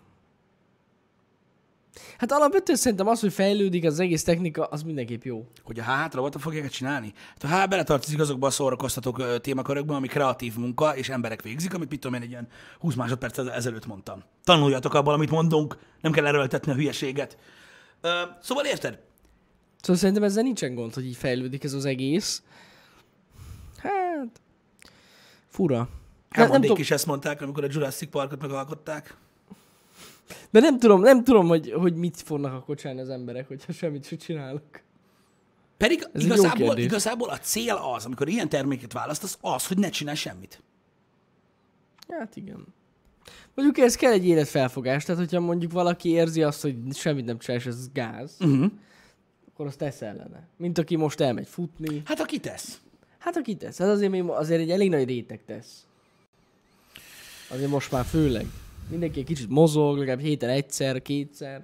Hát alapvetően szerintem az, hogy fejlődik az egész technika, az mindenképp jó. Hogy a H-t robotok fogják csinálni? Hát a H beletartozik azokba a szórakoztatók ö, témakörökbe, ami kreatív munka, és emberek végzik, amit mit tudom én egy ilyen 20 másodperc ezelőtt mondtam. Tanuljatok abból, amit mondunk, nem kell erőltetni a hülyeséget. Ö, szóval érted? Szóval szerintem ezzel nincsen gond, hogy így fejlődik ez az egész. Hát... Fura. De nem, Elmondék tudom, is ezt mondták, amikor a Jurassic Parkot megalkották. De nem tudom, nem tudom, hogy, hogy mit fognak akkor csinálni az emberek, hogyha semmit sem csinálok. Pedig Ez igazából, igazából a cél az, amikor ilyen terméket választasz, az, hogy ne csinálj semmit. Hát igen. Mondjuk ez kell egy életfelfogás, tehát hogyha mondjuk valaki érzi azt, hogy semmit nem csinál, és ez gáz, Uh-huh. akkor azt tesz ellene. Mint aki most elmegy futni. Hát aki tesz. Hát aki tesz, ez azért, azért egy elég nagy réteg tesz. Azért most már főleg. Mindenki egy kicsit mozog, legalább héten egyszer, kétszer.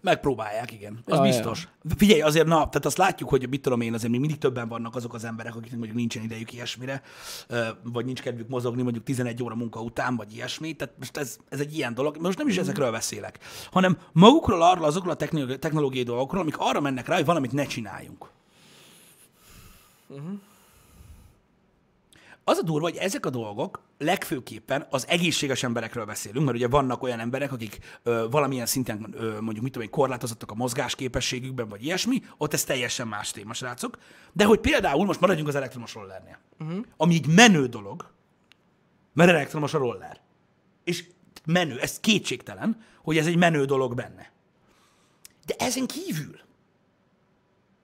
Megpróbálják, igen. Az Ja, biztos. Figyelj, azért, na, tehát azt látjuk, hogy mit tudom én, azért még mindig többen vannak azok az emberek, akiknek mondjuk nincsen idejük ilyesmire, vagy nincs kedvük mozogni mondjuk 11 óra munka után, vagy ilyesmi. Tehát most ez, ez egy ilyen dolog. Most nem is ezekről beszélek, hanem magukról, arról, azokról a technológiai, dolgokról, amik arra mennek rá, hogy valamit ne csináljunk. Az a durva, hogy ezek a dolgok legfőképpen az egészséges emberekről beszélünk, mert ugye vannak olyan emberek, akik ö, valamilyen szinten ö, mondjuk mit tudom én, korlátozottak a mozgásképességükben, vagy ilyesmi, ott ez teljesen más téma, srácok. De hogy például most maradjunk az elektromos rollernél, uh-huh. ami egy menő dolog, mert elektromos a roller. És menő, ez kétségtelen, hogy ez egy menő dolog benne. De ezen kívül,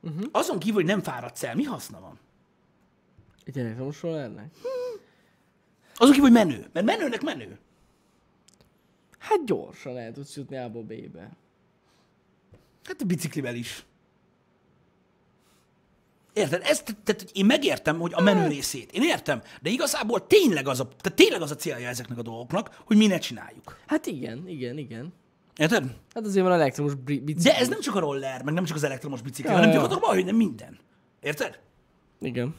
uh-huh. azon kívül, hogy nem fáradsz el, mi haszna van? Egy elektromosról lennek? Azon kívül, hogy menő. Mert menőnek menő. Hát gyorsan el tudsz jutni A-ból B-be. Hát a biciklivel is. Érted? Ezt, tehát hogy én megértem, hogy a menő részét. Én értem, de igazából tényleg az a, tehát tényleg az a célja ezeknek a dolgoknak, hogy mi ne csináljuk. Hát igen, igen, igen. Érted? Hát azért van elektromos bicikli. De ez nem csak a roller, meg nem csak az elektromos bicikli, Ja, hanem gyakorlatilag majdnem minden. Érted? Igen.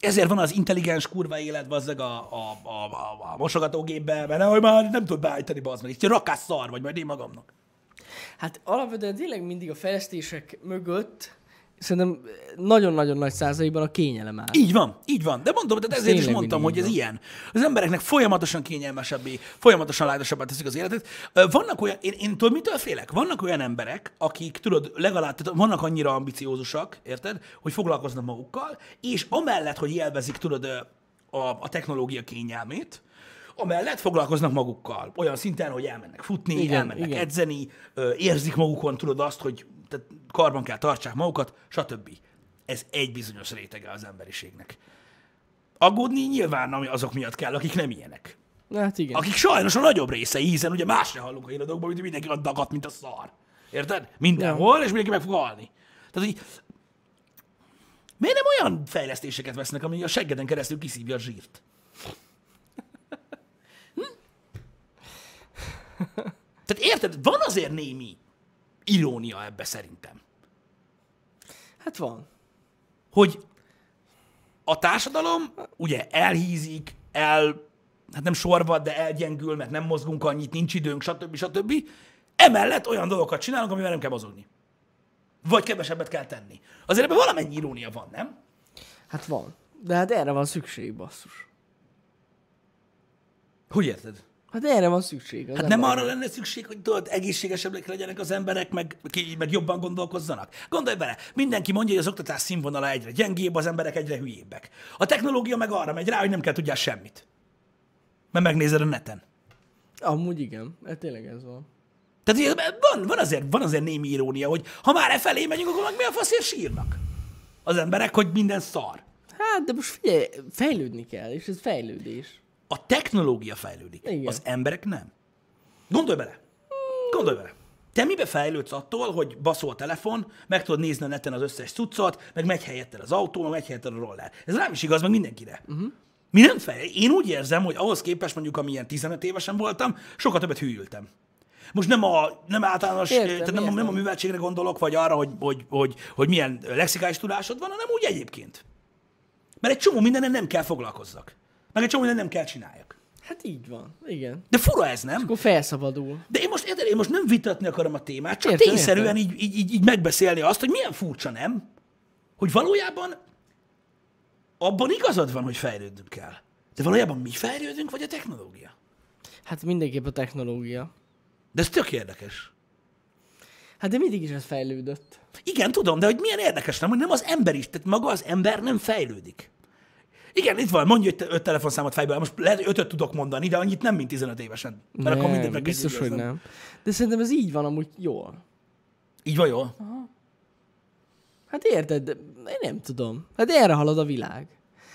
Ezért van az intelligens kurva élet, bazzeg a, a, a, a, a mosogatógépben, mert nehogy már nem tud beállítani, bazd meg. Itt rakás szar vagy, majd én magamnak. Hát alapvetően tényleg mindig a fejlesztések mögött szerintem nagyon-nagyon nagy százalékban a kényelem áll. Így van, így van. De mondom, tehát ezért is mondtam, hogy ez van. ilyen. Az embereknek folyamatosan kényelmesebbé, folyamatosan lájtosabbá teszik az életet. Vannak olyan, én, én tudod, mitől félek? Vannak olyan emberek, akik, tudod, legalább, tehát vannak annyira ambiciózusak, érted, hogy foglalkoznak magukkal, és amellett, hogy élvezik, tudod, a, a technológia kényelmét, amellett foglalkoznak magukkal. Olyan szinten, hogy elmennek futni, igen, elmennek igen. edzeni, érzik magukon, tudod azt, hogy tehát karban kell tartsák magukat, stb. Ez egy bizonyos rétege az emberiségnek. Aggódni nyilván ami azok miatt kell, akik nem ilyenek. Hát igen. Akik sajnos a nagyobb részei, hiszen ugye más se hallunk a híradókban, hogy mindenki ott dagat, mint a szar. Érted? Mindenhol, és mindenki meg fog halni. Tehát, hogy miért nem olyan fejlesztéseket vesznek, ami a seggeden keresztül kiszívja a zsírt? Hm? Tehát érted? Van azért némi irónia ebbe szerintem. Hát van. hogy a társadalom ugye elhízik, el, hát nem sorvad, de elgyengül, mert nem mozgunk annyit, nincs időnk, stb. stb. Emellett olyan dolgokat csinálunk, amivel nem kell mozogni. Vagy kevesebbet kell tenni. Azért ebben valamennyi irónia van, nem? Hát van. De hát erre van szükség, basszus. Hogy érted? Hát erre van szükség. Hát nem arra lenne szükség, hogy tudod, egészségesebbek legyenek az emberek, meg, meg jobban gondolkozzanak? Gondolj bele, mindenki mondja, hogy az oktatás színvonala egyre gyengébb, az emberek egyre hülyébbek. A technológia meg arra megy rá, hogy nem kell tudjál semmit. Mert megnézed a neten. Amúgy igen, ez tényleg ez van. Tehát van, van, azért, van azért némi irónia, hogy ha már e felé megyünk, akkor meg mi a faszért sírnak? Az emberek, hogy minden szar. Hát, de most figyelj, fejlődni kell, és ez fejlődés. A technológia fejlődik, Igen. az emberek nem. Gondolj bele. Gondolj bele. Te mibe fejlődsz attól, hogy baszol a telefon, meg tudod nézni a neten az összes cuccot, meg megy helyetted az autó, meg megy helyetted a roller. Ez rám is igaz, meg mindenkire. Uh-huh. Mi nem fejl... Én úgy érzem, hogy ahhoz képest mondjuk, amilyen 15 évesen voltam, sokkal többet hűltem. Most nem a nem általános, Értem, tehát nem, a, értem. nem a műveltségre gondolok, vagy arra, hogy, hogy, hogy, hogy milyen lexikális tudásod van, hanem úgy egyébként. Mert egy csomó mindenen nem kell foglalkozzak. Meg egy csomó mindent nem kell csináljak. Hát így van, igen. De fura ez, nem? Akkor felszabadul. De én most, érted, én most nem vitatni akarom a témát, csak Értem, tényszerűen értem. így, így, így, így megbeszélni azt, hogy milyen furcsa, nem? Hogy valójában abban igazad van, hogy fejlődnünk kell. De valójában mi fejlődünk, vagy a technológia? Hát mindenképp a technológia. De ez tök érdekes. Hát de mindig is ez fejlődött. Igen, tudom, de hogy milyen érdekes, nem, hogy nem az ember is, tehát maga az ember nem fejlődik. Igen, itt van, mondj öt, öt telefonszámot fejből, most lehet, hogy ötöt tudok mondani, de annyit nem, mint 15 évesen. Mert akkor mindent nem, meg biztos, hogy nem. De szerintem ez így van amúgy jól. Így van jól? Hát érted, de én nem tudom. Hát erre halad a világ.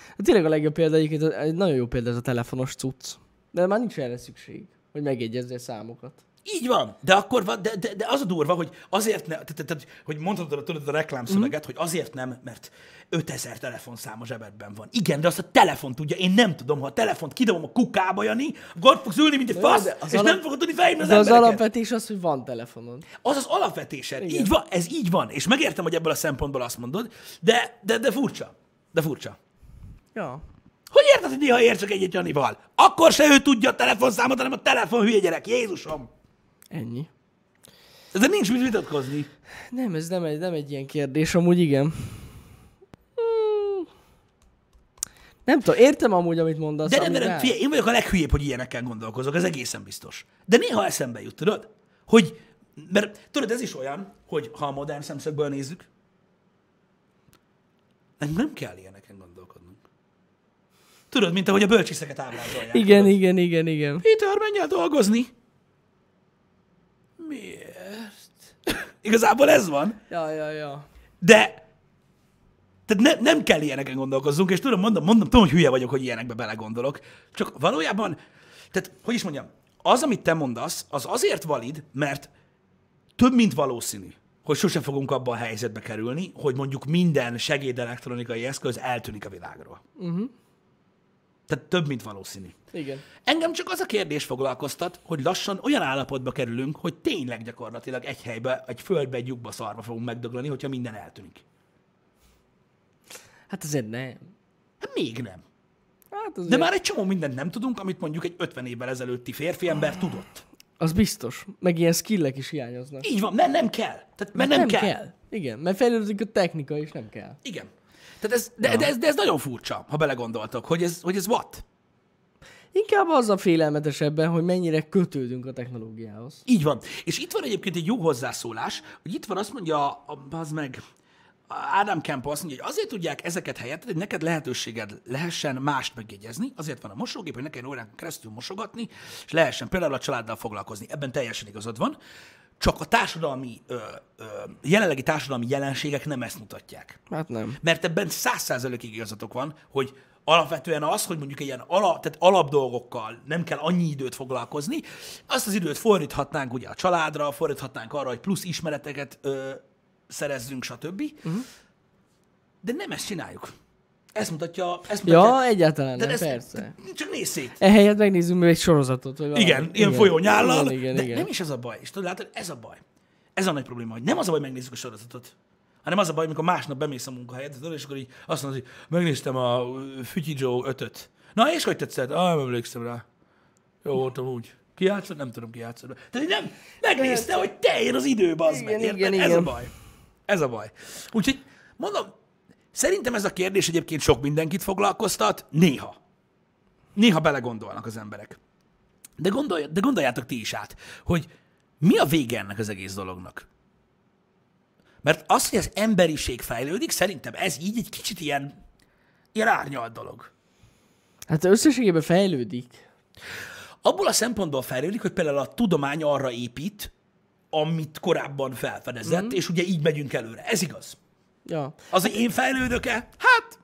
Hát tényleg a legjobb példa egyébként, egy nagyon jó példa ez a telefonos cucc. De már nincs erre szükség, hogy megjegyezzél számokat. Így van, de akkor van, de, de, de az a durva, hogy azért nem, tehát, tehát, hogy mondhatod, tudod a reklámszöveget, mm. hogy azért nem, mert 5000 telefonszám a zsebedben van. Igen, de azt a telefon tudja, én nem tudom, ha a telefont kidobom a kukába, Jani, akkor ott fogsz ülni, mint egy fasz, az és alap- nem fogod tudni felhívni az az embereket. alapvetés az, hogy van telefonod. Az az alapvetésed. Igen. Így van, ez így van. És megértem, hogy ebből a szempontból azt mondod, de, de, de furcsa. De furcsa. Ja. Hogy érted, hogy néha ér csak egyet Janival? Akkor se ő tudja a telefonszámot, hanem a telefon hülye gyerek. Jézusom! Ennyi. De nincs mit vitatkozni. Nem, ez nem egy, nem egy ilyen kérdés, amúgy igen. Hmm. Nem tudom, értem amúgy, amit mondasz. De nem, de nem, figyelj, én vagyok a leghülyébb, hogy ilyenekkel gondolkozok, ez egészen biztos. De néha eszembe jut, tudod? Hogy, mert tudod, ez is olyan, hogy ha a modern szemszögből nézzük, nem, nem kell ilyeneken gondolkodnunk. Tudod, mint ahogy a bölcsészeket ábrázolják. Igen, tudod? igen, igen, igen. Péter, menj el dolgozni. Miért? Igazából ez van. Ja, ja, ja. De tehát ne, nem kell ilyeneken gondolkozzunk, és tudom, mondom, mondom, tudom, hogy hülye vagyok, hogy ilyenekbe belegondolok. Csak valójában, tehát, hogy is mondjam, az, amit te mondasz, az azért valid, mert több, mint valószínű, hogy sose fogunk abba a helyzetbe kerülni, hogy mondjuk minden segédelektronikai eszköz eltűnik a világról. Uh-huh. Tehát több, mint valószínű. Igen. Engem csak az a kérdés foglalkoztat, hogy lassan olyan állapotba kerülünk, hogy tényleg gyakorlatilag egy helybe, egy földbe, egy lyukba szarva fogunk megdöglani, hogyha minden eltűnik. Hát azért nem. Hát még nem. Hát azért... De már egy csomó mindent nem tudunk, amit mondjuk egy 50 évvel ezelőtti férfi ember tudott. Az biztos. Meg ilyen skillek is hiányoznak. Így van, mert nem kell. Tehát, mert nem, kell. kell. Igen, mert fejlődik a technika, és nem kell. Igen. Tehát ez, de, de, ez, de ez nagyon furcsa, ha belegondoltok, hogy ez, hogy ez what? Inkább az a félelmetesebben, hogy mennyire kötődünk a technológiához. Így van. És itt van egyébként egy jó hozzászólás, hogy itt van azt mondja, az meg, Ádám Kemp azt mondja, hogy azért tudják ezeket helyett, hogy neked lehetőséged lehessen mást megjegyezni, azért van a mosógép, hogy ne kelljen órán keresztül mosogatni, és lehessen például a családdal foglalkozni. Ebben teljesen igazad van. Csak a társadalmi, ö, ö, jelenlegi társadalmi jelenségek nem ezt mutatják. Hát nem. Mert ebben száz százalékig igazatok van, hogy alapvetően az, hogy mondjuk ilyen ala, tehát alapdolgokkal nem kell annyi időt foglalkozni, azt az időt fordíthatnánk ugye a családra, fordíthatnánk arra, hogy plusz ismereteket ö, szerezzünk, stb. Uh-huh. De nem ezt csináljuk. Ezt mutatja, ezt mutatja. Ja, egyáltalán nem, ez, persze. Csak nézz szét. Ehelyett megnézzünk még egy sorozatot. Vagy valami. Igen, ilyen folyónyállal, Igen, igen, de igen. nem is ez a baj. És tudod, látod, ez a baj. Ez a nagy probléma, hogy nem az a baj, hogy megnézzük a sorozatot, hanem az a baj, amikor másnap bemész a munkahelyet, tudod, és akkor így azt mondod, hogy megnéztem a Fütyi Joe 5 Na, és hogy tetszett? Ah, nem emlékszem rá. Jó voltam úgy. Ki játszott? Nem tudom, ki játszott. Tehát nem, megnézte, hogy teljen az idő, bazd meg. Igen, érted? igen, Ez a igen. baj. Ez a baj. Úgyhogy mondom, szerintem ez a kérdés egyébként sok mindenkit foglalkoztat, néha. Néha belegondolnak az emberek. De, gondolj, de gondoljátok ti is át, hogy mi a vége ennek az egész dolognak? Mert az, hogy az emberiség fejlődik, szerintem ez így egy kicsit ilyen, ilyen árnyalt dolog. Hát összességében fejlődik. Abból a szempontból fejlődik, hogy például a tudomány arra épít, amit korábban felfedezett, mm. és ugye így megyünk előre. Ez igaz. Ja. Az, hogy én fejlődök-e? Hát,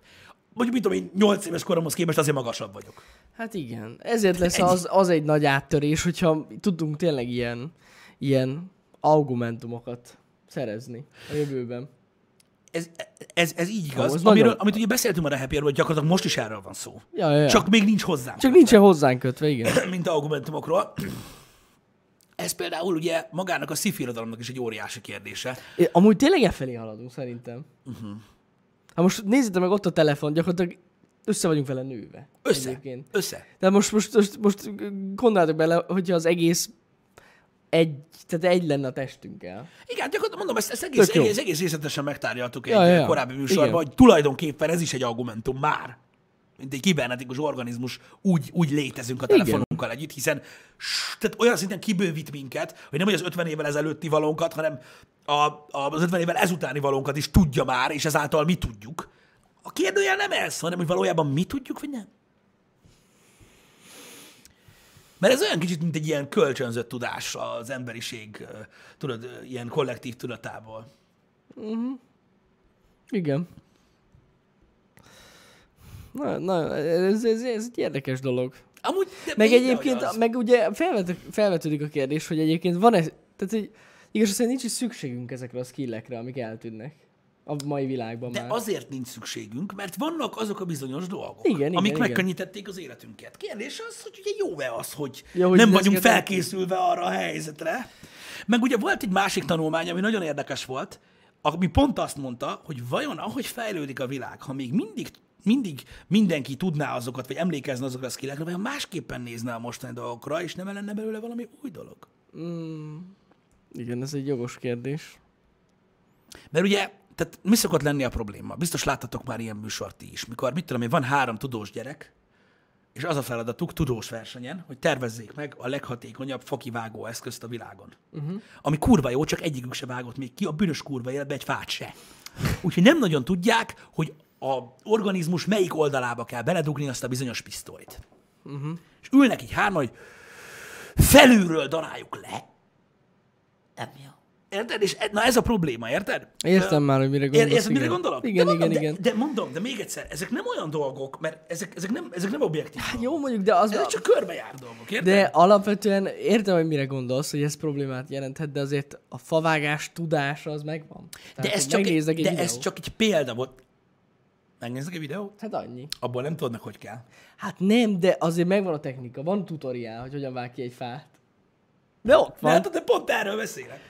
mondjuk mit tudom én, 8 éves koromhoz képest azért magasabb vagyok. Hát igen. Ezért lesz Ennyi. az, az egy nagy áttörés, hogyha tudunk tényleg ilyen, ilyen argumentumokat szerezni a jövőben. Ez, ez, ez így igaz. ez Amiről, nagyon- amit ugye beszéltünk már a Happy hogy gyakorlatilag most is erről van szó. Ja, ja, ja. Csak még nincs hozzám. Csak nincsen hozzánk kötve, igen. mint argumentumokról. Ez például ugye magának a sci irodalomnak is egy óriási kérdése. É, Amúgy tényleg e felé haladunk, szerintem. Uh-huh. Hát most nézzétek meg ott a telefon, gyakorlatilag össze vagyunk vele nőve. Össze. Egyébként. Össze. De most, most, most, most gondoljátok bele, hogyha az egész egy, tehát egy lenne a testünkkel. Igen, gyakorlatilag mondom, ezt, ezt egész, egész, egész részletesen megtárgyaltuk egy Ja, ja, ja. korábbi műsorban, Igen. hogy tulajdonképpen ez is egy argumentum már. Mint egy kibernetikus organizmus, úgy, úgy létezünk a Igen. telefonunkkal együtt, hiszen tehát olyan szinten kibővít minket, hogy nem hogy az 50 évvel ezelőtti valónkat, hanem a, a, az 50 évvel ezutáni valónkat is tudja már, és ezáltal mi tudjuk. A kérdőjel nem ez, hanem hogy valójában mi tudjuk, vagy nem. Mert ez olyan kicsit, mint egy ilyen kölcsönzött tudás az emberiség, tudod, ilyen kollektív tudatából. Igen. Na, na ez, ez, ez egy érdekes dolog. Amúgy, de Meg egyébként, az. meg ugye felvet, felvetődik a kérdés, hogy egyébként van ez, tehát hogy igaz, szerint nincs is szükségünk ezekre a skillekre, amik eltűnnek a mai világban De már. azért nincs szükségünk, mert vannak azok a bizonyos dolgok, Igen, igen, amik igen. megkönnyítették az életünket. Kérdés az, hogy ugye jó-e az, hogy, Ja, hogy nem vagyunk felkészülve arra a helyzetre. Meg ugye volt egy másik tanulmány, ami nagyon érdekes volt, ami pont azt mondta, hogy vajon ahogy fejlődik a világ, ha még mindig mindig mindenki tudná azokat, vagy emlékezne azokra a skillekre, vajon másképpen nézne a mostani dolgokra, és nem lenne belőle valami új dolog. Igen, ez egy jogos kérdés. Mert ugye, tehát mi szokott lenni a probléma? Biztos láttatok már ilyen műsort ti is, mikor, mit tudom én, van három tudós gyerek, és az a feladatuk tudós versenyen, hogy tervezzék meg a leghatékonyabb fakivágó eszközt a világon. Uh-huh. Ami kurva jó, csak egyikük se vágott még ki, a bűnös kurva életbe egy fát se. Úgyhogy nem nagyon tudják, hogy a organizmus melyik oldalába kell beledugni azt a bizonyos pisztolyt. Uh-huh. És ülnek így hárman, hogy felülről daráljuk le. Nem jó. Érted? És e- na ez a probléma, érted? Értem már, hogy mire gondolsz. Ér, érted, mire gondolok? Igen, de mondom, igen, de, igen. De mondom, de még egyszer, ezek nem olyan dolgok, mert ezek, ezek, nem, ezek nem objektív dolgok. Jó, mondjuk, de az... Ezek csak körbejár dolgok, érted? De alapvetően értem, hogy mire gondolsz, hogy ez problémát jelenthet, de azért a favágás tudása az megvan. Tehát, de, ez csak, egy, de ez csak egy példa volt. Megnéznek egy videót? Hát annyi. Abból nem tudnak, hogy kell. Hát nem, de azért megvan a technika, van tutoriál, hogy hogyan vág ki egy fát. De ott De, van. hát, de pont erről beszélek.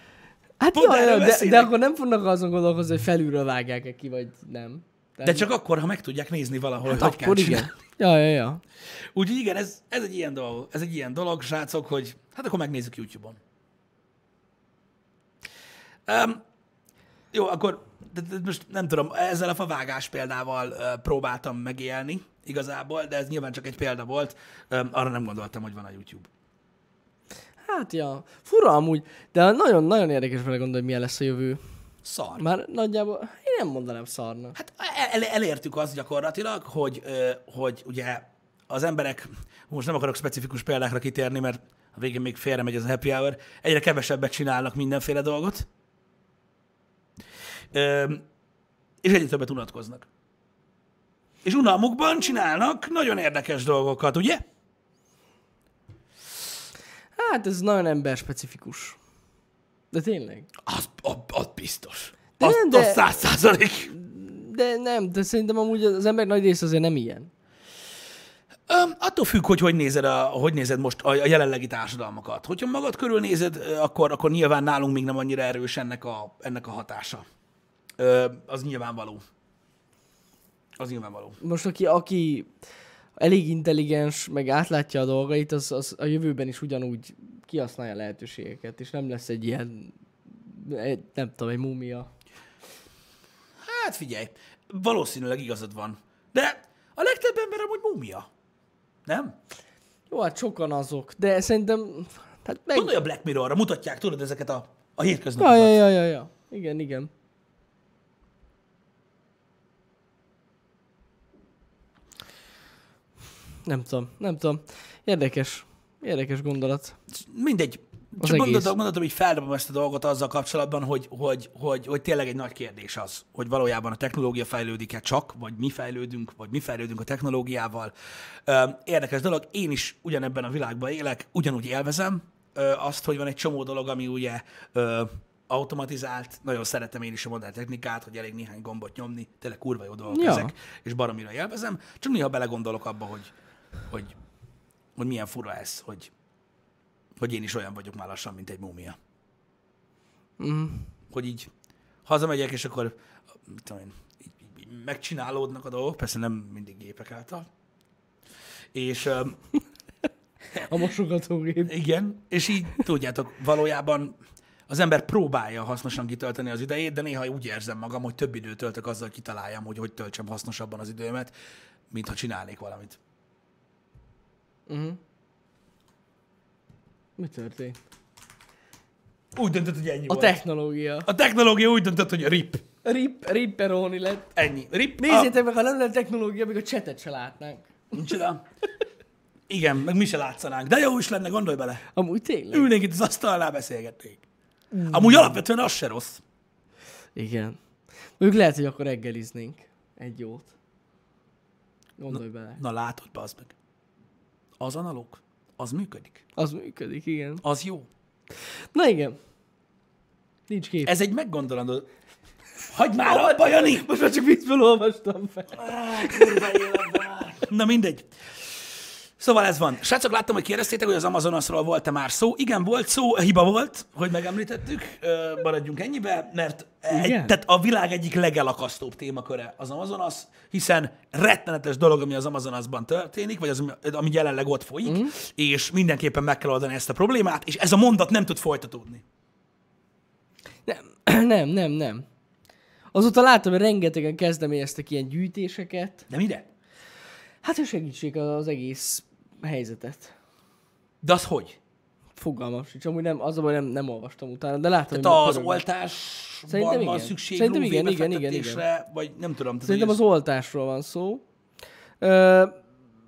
Hát pont erről de, beszélek. de akkor nem fognak azon gondolkozni, hogy felülről vágják-e ki, vagy nem. De Tehát- csak akkor, ha meg tudják nézni valahol, hát hogy kell akkor csinálni. igen. Ja, ja, ja. Úgyhogy igen, ez, ez egy ilyen dolog, ez egy ilyen dolog, srácok, hogy hát akkor megnézzük YouTube-on. Um, jó, akkor de, de most nem tudom, ezzel a favágás példával uh, próbáltam megélni igazából, de ez nyilván csak egy példa volt. Um, arra nem gondoltam, hogy van a YouTube. Hát ja, fura amúgy, de nagyon-nagyon érdekes vele gondolni, hogy milyen lesz a jövő. Szar. Már nagyjából, én nem mondanám szarnak. Hát el, elértük azt gyakorlatilag, hogy, hogy ugye az emberek, most nem akarok specifikus példákra kitérni, mert a végén még félre megy ez a happy hour, egyre kevesebbet csinálnak mindenféle dolgot, és egyre többet unatkoznak. És unalmukban csinálnak nagyon érdekes dolgokat, ugye? Hát ez nagyon emberspecifikus. De tényleg. Az, az, az biztos. De Az, nem, de... az száz százalék. De nem, de szerintem amúgy az emberek nagy része azért nem ilyen. Öm, attól függ, hogy hogy nézed, a, hogy nézed most a, a jelenlegi társadalmakat. Hogyha magad körül nézed, ö, akkor, akkor nyilván nálunk még nem annyira erős ennek a, ennek a hatása. Ö, az nyilvánvaló. Az nyilvánvaló. Most aki, aki elég intelligens, meg átlátja a dolgait, az, az a jövőben is ugyanúgy kihasználja a lehetőségeket, és nem lesz egy ilyen, egy, nem tudom, egy múmia. Hát figyelj, valószínűleg igazad van. De a legtöbb ember amúgy múmia. Nem? Jó, hát sokan azok, de szerintem... Hát meg... Gondolj a Black Mirrorra, mutatják, tudod, ezeket a, a Ja, hétköznapokat. ja, ja, ja, ja. Igen, igen. Nem tudom, nem tudom. Érdekes. Érdekes gondolat. Mindegy. Az Csak egész. gondoltam, hogy feldobom ezt a dolgot azzal kapcsolatban, hogy, hogy, hogy, hogy tényleg egy nagy kérdés az, hogy valójában a technológia fejlődik-e csak, vagy mi fejlődünk, vagy mi fejlődünk a technológiával. Érdekes dolog, én is ugyanebben a világban élek, ugyanúgy élvezem azt, hogy van egy csomó dolog, ami ugye automatizált, nagyon szeretem én is a modern technikát, hogy elég néhány gombot nyomni, tényleg kurva jó dolgok Ja. ezek, és baromira élvezem, csak néha belegondolok abba, hogy, hogy, hogy milyen fura ez, hogy, hogy én is olyan vagyok már lassan, mint egy múmia. Mm. Hogy így hazamegyek, és akkor mit tudom én, így, így, így megcsinálódnak a dolgok, persze nem mindig gépek által. És öm, A mosogatógép. igen, és így tudjátok, valójában az ember próbálja hasznosan kitölteni az idejét, de néha úgy érzem magam, hogy több időt töltök azzal, hogy kitaláljam, hogy hogy töltsem hasznosabban az időmet, mint ha csinálnék valamit. Uh-huh. Mi történt? Úgy döntött, hogy ennyi A volt. technológia. a technológia úgy döntött, hogy rip. Rip, ripperoni lett. Ennyi. Rip. Nézzétek meg, ha nem lenne technológia, még a csetet se látnánk. Micsoda? Igen, meg mi se látszanánk. De jó is lenne, gondolj bele. Amúgy tényleg. Ülnénk itt az asztalnál, beszélgetnénk. Amúgy alapvetően az se rossz. Igen. Mondjuk lehet, hogy akkor reggeliznénk egy jót. Gondolj bele. Na látod, bazd meg. Az analóg, az működik. Az működik, igen. Az jó. Na igen. Nincs kép. Ez egy meggondolandó... Hagyd már abba, Jani! Most már csak vízből olvastam fel. Kurva életben. Na mindegy. Szóval ez van. Srácok, láttam, hogy kérdeztétek, hogy az Amazonasról volt-e már szó. Igen, volt szó, hiba volt, hogy megemlítettük. Maradjunk ennyibe, mert egy, Igen? tehát a világ egyik legelakasztóbb témaköre az Amazonas, hiszen rettenetes dolog, ami az Amazonasban történik, vagy az, ami- ami jelenleg ott folyik, mm. és mindenképpen meg kell oldani ezt a problémát, és ez a mondat nem tud folytatódni. Nem, nem, nem, nem. Azóta láttam, hogy rengetegen kezdeményeztek ilyen gyűjtéseket. De mire? Hát, hogy segítsék az egész helyzetet. De az hogy? Fogalmam sincs. Amúgy nem, az a baj, nem, nem olvastam utána, de láttam, Tehát az oltásban Szerintem van igen. szükség Szerintem igen, igen, igen, befektetésre, vagy nem tudom. Tehát, Szerintem az oltásról van szó. Ö,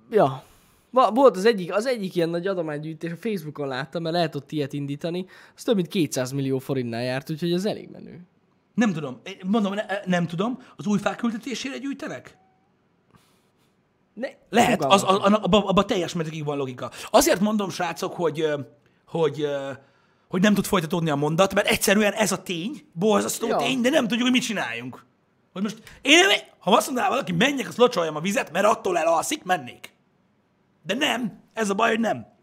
ja. Volt az egyik, az egyik ilyen nagy adománygyűjtés, a Facebookon láttam, mert lehet ott ilyet indítani, az több mint 200 millió forintnál járt, úgyhogy ez elég menő. Nem tudom. Mondom, ne, nem tudom. Az új fák ültetésére gyűjtenek? Ne, Lehet, az, az, abban abba teljes mértékig van logika. Azért mondom, srácok, hogy, hogy, hogy nem tud folytatódni a mondat, mert egyszerűen ez a tény, borzasztó Ja. tény, de nem tudjuk, hogy mit csináljunk. Hogy most én, ha azt mondaná valaki, menjek, azt locsoljam a vizet, mert attól elalszik, mennék. De nem. Ez a baj, hogy nem.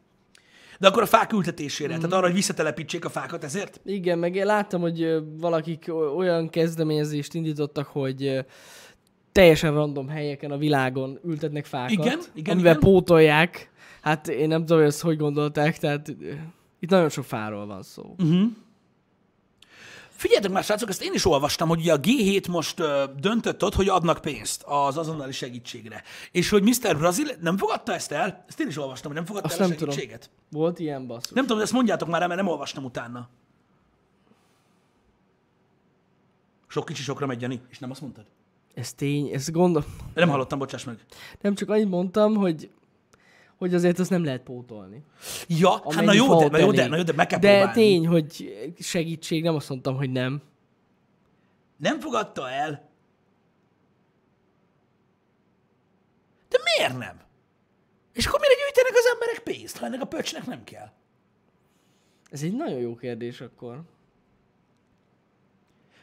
De akkor a fák ültetésére, mm. tehát arra, hogy visszatelepítsék a fákat ezért? Igen, meg én láttam, hogy valakik olyan kezdeményezést indítottak, hogy teljesen random helyeken a világon ültetnek fákat, Igen, igen, amivel igen. pótolják. Hát én nem tudom, hogy ezt hogy gondolták, tehát itt nagyon sok fáról van szó. Mhm. Figyeljetek már, srácok, ezt én is olvastam, hogy ugye a G7 most ö, döntött ott, hogy adnak pénzt az azonnali segítségre. És hogy Mr. Brazil nem fogadta ezt el? Ezt én is olvastam, hogy nem fogadta Azt el a nem tudom. segítséget. Volt ilyen basszus. Nem tudom, hogy ezt mondjátok már mert nem olvastam utána. Sok kicsi sokra megy, Jani, és nem azt mondtad? Ez tény, ez gondol... Nem hallottam, bocsáss meg. Nem csak annyit mondtam, hogy hogy azért azt nem lehet pótolni. Ja, hát na jó, de, na jó, de, na jó, de meg kell De próbálni. tény, hogy segítség, nem azt mondtam, hogy nem. Nem fogadta el. De miért nem? És akkor mire gyűjtenek az emberek pénzt, ha ennek a pöcsnek nem kell? Ez egy nagyon jó kérdés akkor.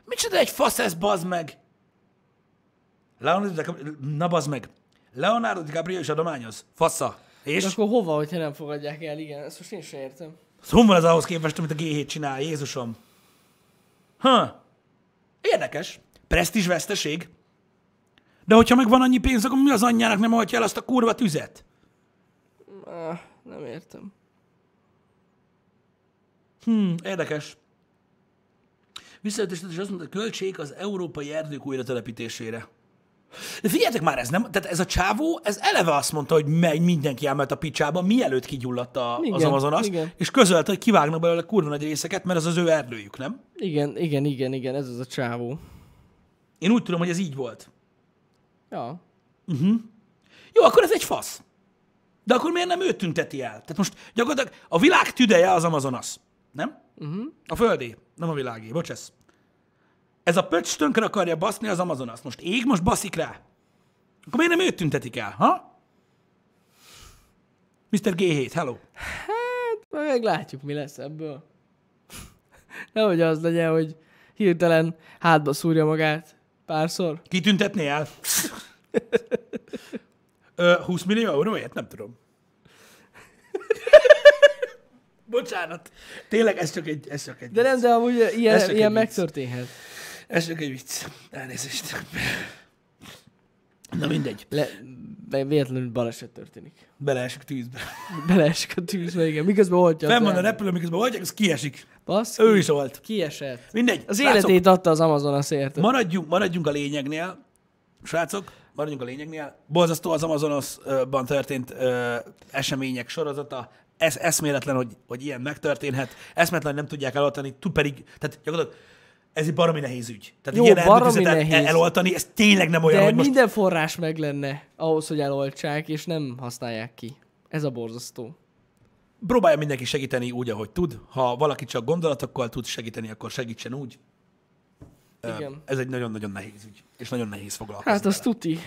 Micsoda egy fasz ez, bazd meg? Leonardo DiCaprio, na bazd meg. Leonardo DiCaprio is adományoz. Fassa. És? De akkor hova, hogyha nem fogadják el? Igen, ezt most én sem értem. Szóval van ez ahhoz képest, amit a G7 csinál, Jézusom. Ha. Érdekes. Presztízs veszteség. De hogyha meg van annyi pénz, akkor mi az anyjának nem hagyja el azt a kurva tüzet? Ah, nem értem. Hmm, érdekes. Visszajöttés, és azt mondta, költség az európai erdők újra telepítésére. De figyeljetek már, ez nem, tehát ez a csávó, ez eleve azt mondta, hogy megy mindenki elment a picsába, mielőtt kigyulladt a, az Igen, Amazonas, igen. és közölte, hogy kivágnak belőle kurva nagy részeket, mert ez az ő erdőjük, nem? Igen, igen, igen, igen, ez az a csávó. Én úgy tudom, hogy ez így volt. Ja. Jó, akkor ez egy fasz. De akkor miért nem őt tünteti el? Tehát most gyakorlatilag a világ tüdeje az Amazonas. Nem? Uh-huh. A földé, nem a világé. Bocsász. Ez a pöcs tönkre akarja baszni az Amazonas. Most ég, most baszik rá. Akkor miért nem őt tüntetik el, ha? Mr. G7, hello. Majd meglátjuk, mi lesz ebből. Nehogy az legyen, hogy hirtelen hátba szúrja magát párszor. Kitüntetné el? Ö, 20 millió euróért? Nem tudom. Bocsánat. Tényleg ez csak egy, ez csak egy, De nem, de amúgy ilyen, ilyen megtörténhet. Ez csak egy vicc. Elnézést. Na mindegy. Le, véletlenül baleset történik. Beleesik tűzbe. Beleesik a tűzbe, igen. Miközben oltja. Fenn van a repülő, miközben hagyják, az kiesik. Baszki, Ő is volt. kiesett. Mindegy. Az Srácok, életét adta az Amazonas érted? Maradjunk, maradjunk a lényegnél. Srácok, maradjunk a lényegnél. Borzasztó az Amazonasban történt ö, események sorozata. Ez eszméletlen, hogy, hogy ilyen megtörténhet. Eszméletlen, hogy nem tudják eloltani, tud pedig, tehát gyakorlatilag ez egy baromi nehéz ügy. Tehát Jó, ilyen baromi nehéz. el- eloltani, ez tényleg nem olyan, De hogy most minden forrás meg lenne ahhoz, hogy eloltsák, és nem használják ki. Ez a borzasztó. próbálja mindenki segíteni úgy, ahogy tud. Ha valaki csak gondolatokkal tud segíteni, akkor segítsen úgy. Igen. Ez egy nagyon-nagyon nehéz ügy, és nagyon nehéz foglalkozni. Hát az vele. tuti.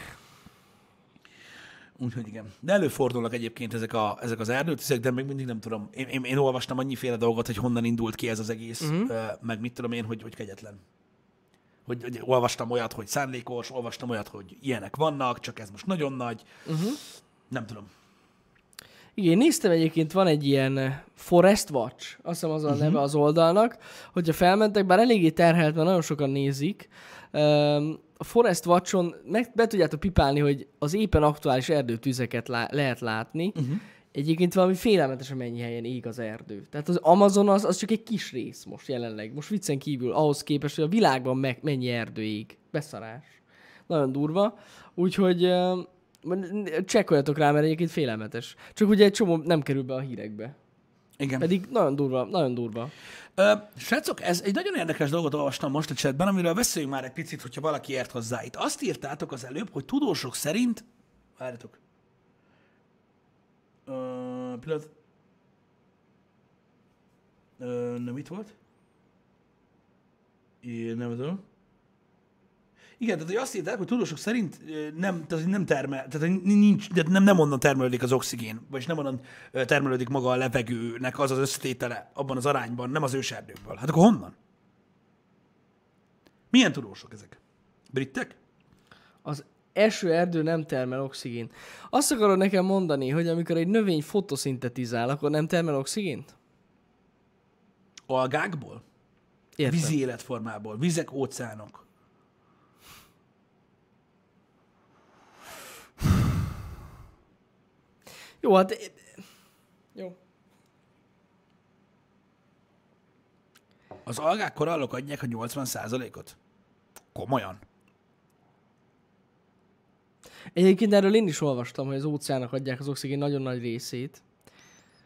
Úgyhogy igen. De előfordulnak egyébként ezek, a, ezek az erdőtüzek, de még mindig nem tudom. Én, én, én olvastam annyiféle dolgot, hogy honnan indult ki ez az egész, uh-huh. meg mit tudom én, hogy, hogy kegyetlen. Hogy, hogy olvastam olyat, hogy szándékos, olvastam olyat, hogy ilyenek vannak, csak ez most nagyon nagy. Uh-huh. Nem tudom. Igen, néztem egyébként, van egy ilyen Forest Watch, azt hiszem az a neve az oldalnak, hogyha felmentek, bár eléggé terhelt, mert nagyon sokan nézik, a Forest Watch-on meg be tudjátok pipálni, hogy az éppen aktuális erdőtüzeket lá- lehet látni. Uh-huh. Egyébként valami félelmetesen mennyi helyen ég az erdő. Tehát az Amazon az, az csak egy kis rész most jelenleg. Most viccen kívül ahhoz képest, hogy a világban meg, mennyi erdő ég. Beszarás. Nagyon durva. Úgyhogy öm, csekkoljatok rá, mert egyébként félelmetes. Csak ugye egy csomó nem kerül be a hírekbe. Igen. Pedig nagyon durva, nagyon durva. Ö, srácok, ez egy nagyon érdekes dolgot olvastam most a chatben, amiről beszéljünk már egy picit, hogyha valaki ért hozzá. Itt azt írtátok az előbb, hogy tudósok szerint... Várjatok. Ö, pillanat. Ö, nem itt volt? Én nem tudom. Igen, tehát hogy azt írták, hogy tudósok szerint nem, tehát nem termel, tehát nincs, tehát nem, nem onnan termelődik az oxigén, vagyis nem onnan termelődik maga a levegőnek az az összetétele abban az arányban, nem az őserdőkből. Hát akkor honnan? Milyen tudósok ezek? Britek? Az esőerdő nem termel oxigén. Azt akarod nekem mondani, hogy amikor egy növény fotoszintetizál, akkor nem termel oxigént? Algákból? Értem. Vízi életformából? Vizek, óceánok? Jó, hát... Jó. Az algák, korallok adják a 80%-ot? Komolyan? Egyébként erről én is olvastam, hogy az óceánok adják az oxigén nagyon nagy részét.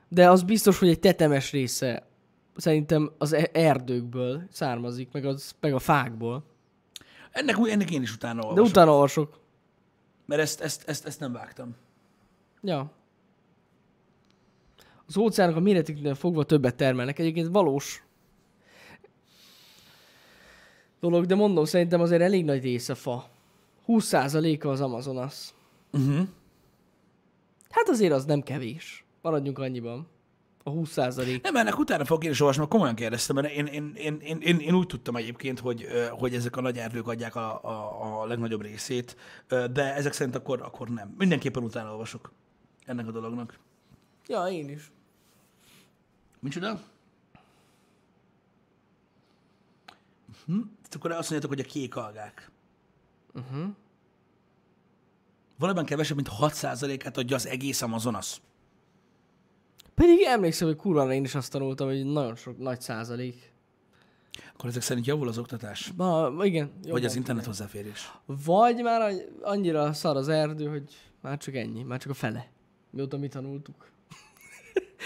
De az biztos, hogy egy tetemes része szerintem az e- erdőkből származik, meg, az, meg a fákból. Ennek, ennek én is utána De olvasok, utána olvasok. mert ezt, ezt, ezt, ezt nem vágtam. Ja. Az óceánok a méretüknél fogva többet termelnek. Egyébként valós dolog, de mondom, szerintem azért elég nagy része fa. 20%-a az Amazonas. Uh-huh. Hát azért az nem kevés. Maradjunk annyiban. A 20%. Nem, ennek utána fogok én is olvasni, mert komolyan kérdeztem, mert én, én, én, én, én, én úgy tudtam egyébként, hogy, hogy ezek a nagy erdők adják a, a, a legnagyobb részét, de ezek szerint akkor, akkor nem. Mindenképpen utána olvasok ennek a dolognak. Ja, én is. Micsoda? Hm? Akkor azt mondjátok, hogy a kék algák. Uh-huh. Valóban kevesebb, mint 6%-át adja az egész Amazonas. Pedig emlékszem, hogy kurva én is azt tanultam, hogy nagyon sok nagy százalék. Akkor ezek szerint javul az oktatás? Ma, igen. Vagy az internet kéne. hozzáférés? Vagy már annyira szar az erdő, hogy már csak ennyi, már csak a fele. Mióta mi tanultuk.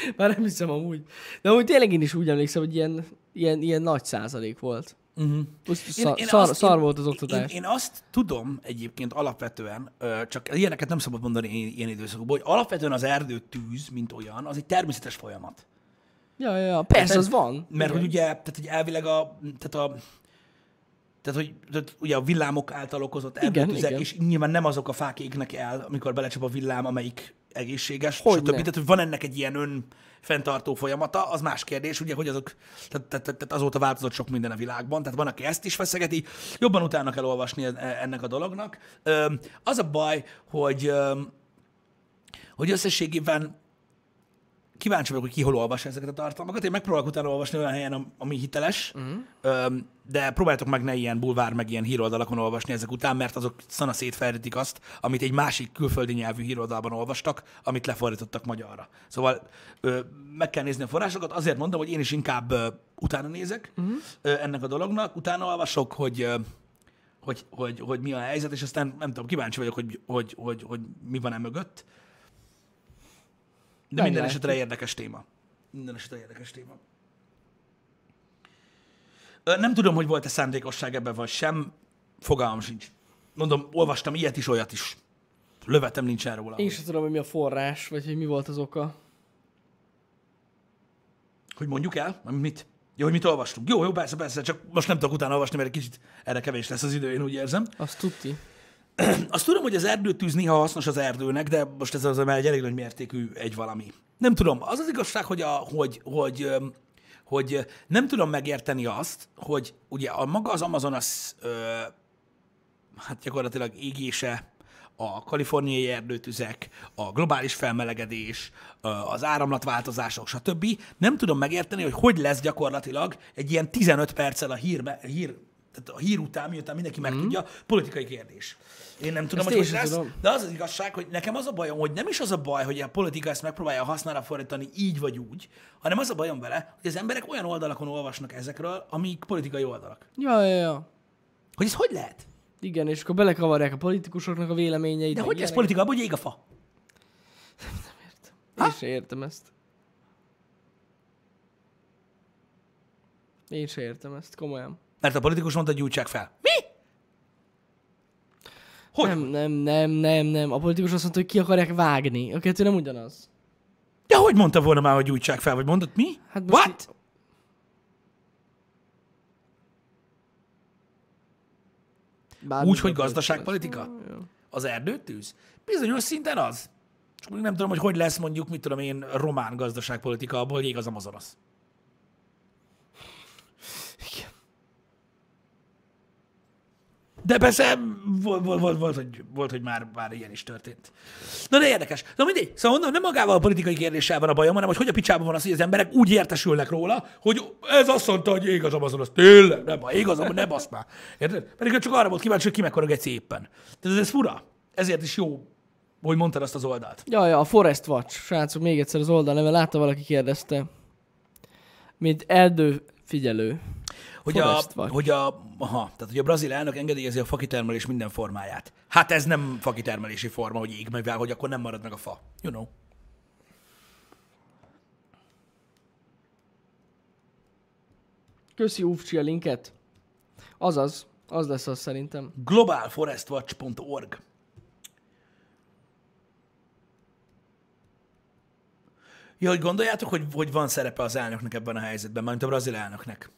már nem hiszem amúgy. De amúgy tényleg én is úgy emlékszem, hogy ilyen, ilyen, ilyen nagy százalék volt. Uh-huh. Szar, szar, szar volt az oktatás. Én, én azt tudom egyébként alapvetően, csak ilyeneket nem szabad mondani ilyen, ilyen időszakban, hogy alapvetően az erdőtűz, mint olyan, az egy természetes folyamat. Ja, ja, ja, persze, Érted? az van. Mert Igen. hogy ugye, tehát hogy elvileg a, tehát a tehát, hogy tehát ugye a villámok által okozott Igen, erdőtüzek, igen. és nyilván nem azok a fák égnek el, amikor belecsap a villám, amelyik egészséges, Hogyne. stb. Tehát, hogy van ennek egy ilyen ön fenntartó folyamata, az más kérdés, ugye, hogy azok, tehát, tehát, tehát azóta változott sok minden a világban, tehát van, aki ezt is feszegeti, jobban utána kell olvasni en- ennek a dolognak. Az a baj, hogy, hogy összességében kíváncsi vagyok, hogy ki hol olvas ezeket a tartalmakat. Én megpróbálok utána olvasni olyan helyen, am- ami hiteles, uh-huh. De próbáljátok meg ne ilyen bulvár, meg ilyen híroldalakon olvasni ezek után, mert azok szana szétferdítik azt, amit egy másik külföldi nyelvű híroldalban olvastak, amit lefordítottak magyarra. Szóval ö, meg kell nézni a forrásokat, azért mondom, hogy én is inkább ö, utána nézek uh-huh. ö, ennek a dolognak, utána olvasok, hogy ö, hogy, hogy, hogy mi a helyzet, és aztán nem tudom, kíváncsi vagyok, hogy, hogy, hogy, hogy mi van e mögött. De minden Meglátjuk. esetre érdekes téma. Minden esetre érdekes téma. Nem tudom, hogy volt-e szándékosság ebben, vagy sem. Fogalmam sincs. Mondom, olvastam ilyet is, olyat is. Lövetem nincsen róla. Én sem tudom, hogy mi a forrás, vagy hogy mi volt az oka. Hogy mondjuk el? Mit? Jó, hogy mit olvastunk. Jó, jó, persze, persze, csak most nem tudok utána olvasni, mert egy kicsit erre kevés lesz az idő, én úgy érzem. Azt tudti. Azt tudom, hogy az erdőtűz néha hasznos az erdőnek, de most ez az már egy elég nagy mértékű egy valami. Nem tudom, az az igazság, hogy, a, hogy, hogy, hogy nem tudom megérteni azt, hogy ugye a maga az Amazonas ö, hát gyakorlatilag égése, a kaliforniai erdőtüzek, a globális felmelegedés, az áramlatváltozások, stb. Nem tudom megérteni, hogy hogy lesz gyakorlatilag egy ilyen 15 perccel a hírbe, hír, tehát a hír után, miután mindenki megtudja, politikai kérdés. Én nem tudom, Ezt hogy hogy lesz, tudom. de az az igazság, hogy nekem az a bajom, hogy nem is az a baj, hogy a politika ezt megpróbálja használra fordítani így vagy úgy, hanem az a bajom vele, hogy az emberek olyan oldalakon olvasnak ezekről, amik politikai oldalak. Ja, ja, ja. Hogy ez hogy lehet? Igen, és akkor belekavarják a politikusoknak a véleményeit. De hogy ilyenek. politika, hogy ég a fa? Én sem értem ezt. Én sem értem ezt, komolyan. Mert a politikus mondta, hogy gyújtsák fel. Mi? Hogy? Nem, nem, nem, nem, nem. A politikus azt mondta, hogy ki akarják vágni. A kettő nem ugyanaz. De hogy mondta volna már, hogy gyújtsák fel, vagy mondott mi? Hát most What? í- Bármi Úgy, hogy gazdaságpolitika? Az erdőtűz? Bizonyos szinten az. Csak még nem tudom, hogy hogy lesz mondjuk, mit tudom én, román gazdaságpolitika, abból ég az Amazonas. De persze volt, volt, volt, volt, hogy, volt hogy már, már ilyen is történt. Na de érdekes. Na mindegy. Szóval mondom, nem magával a politikai kérdéssel van a bajom, hanem hogy hogy a picsában van az, hogy az emberek úgy értesülnek róla, hogy ez azt mondta, hogy ég az Amazonas. Tényleg, nem, az Amazonas, ne basz már. Érted? Pedig csak arra volt kíváncsi, hogy ki mekkora egy szépen. Tehát ez, ez fura. Ezért is jó, hogy mondtad azt az oldalt. Ja, ja, a Forest Watch. Srácok, még egyszer az oldal neve. Látta valaki kérdezte. Mint erdő figyelő. Hogy a, Watch. hogy a, aha, tehát, hogy a brazil elnök engedélyezi a fakitermelés minden formáját. Hát ez nem fakitermelési forma, hogy ég, mivel hogy akkor nem marad meg a fa. You know. Köszi Ufcsi a linket. Azaz, az lesz az szerintem. globalforestwatch.org. Ja, hogy gondoljátok, hogy, hogy van szerepe az elnöknek ebben a helyzetben, mint a brazil elnöknek?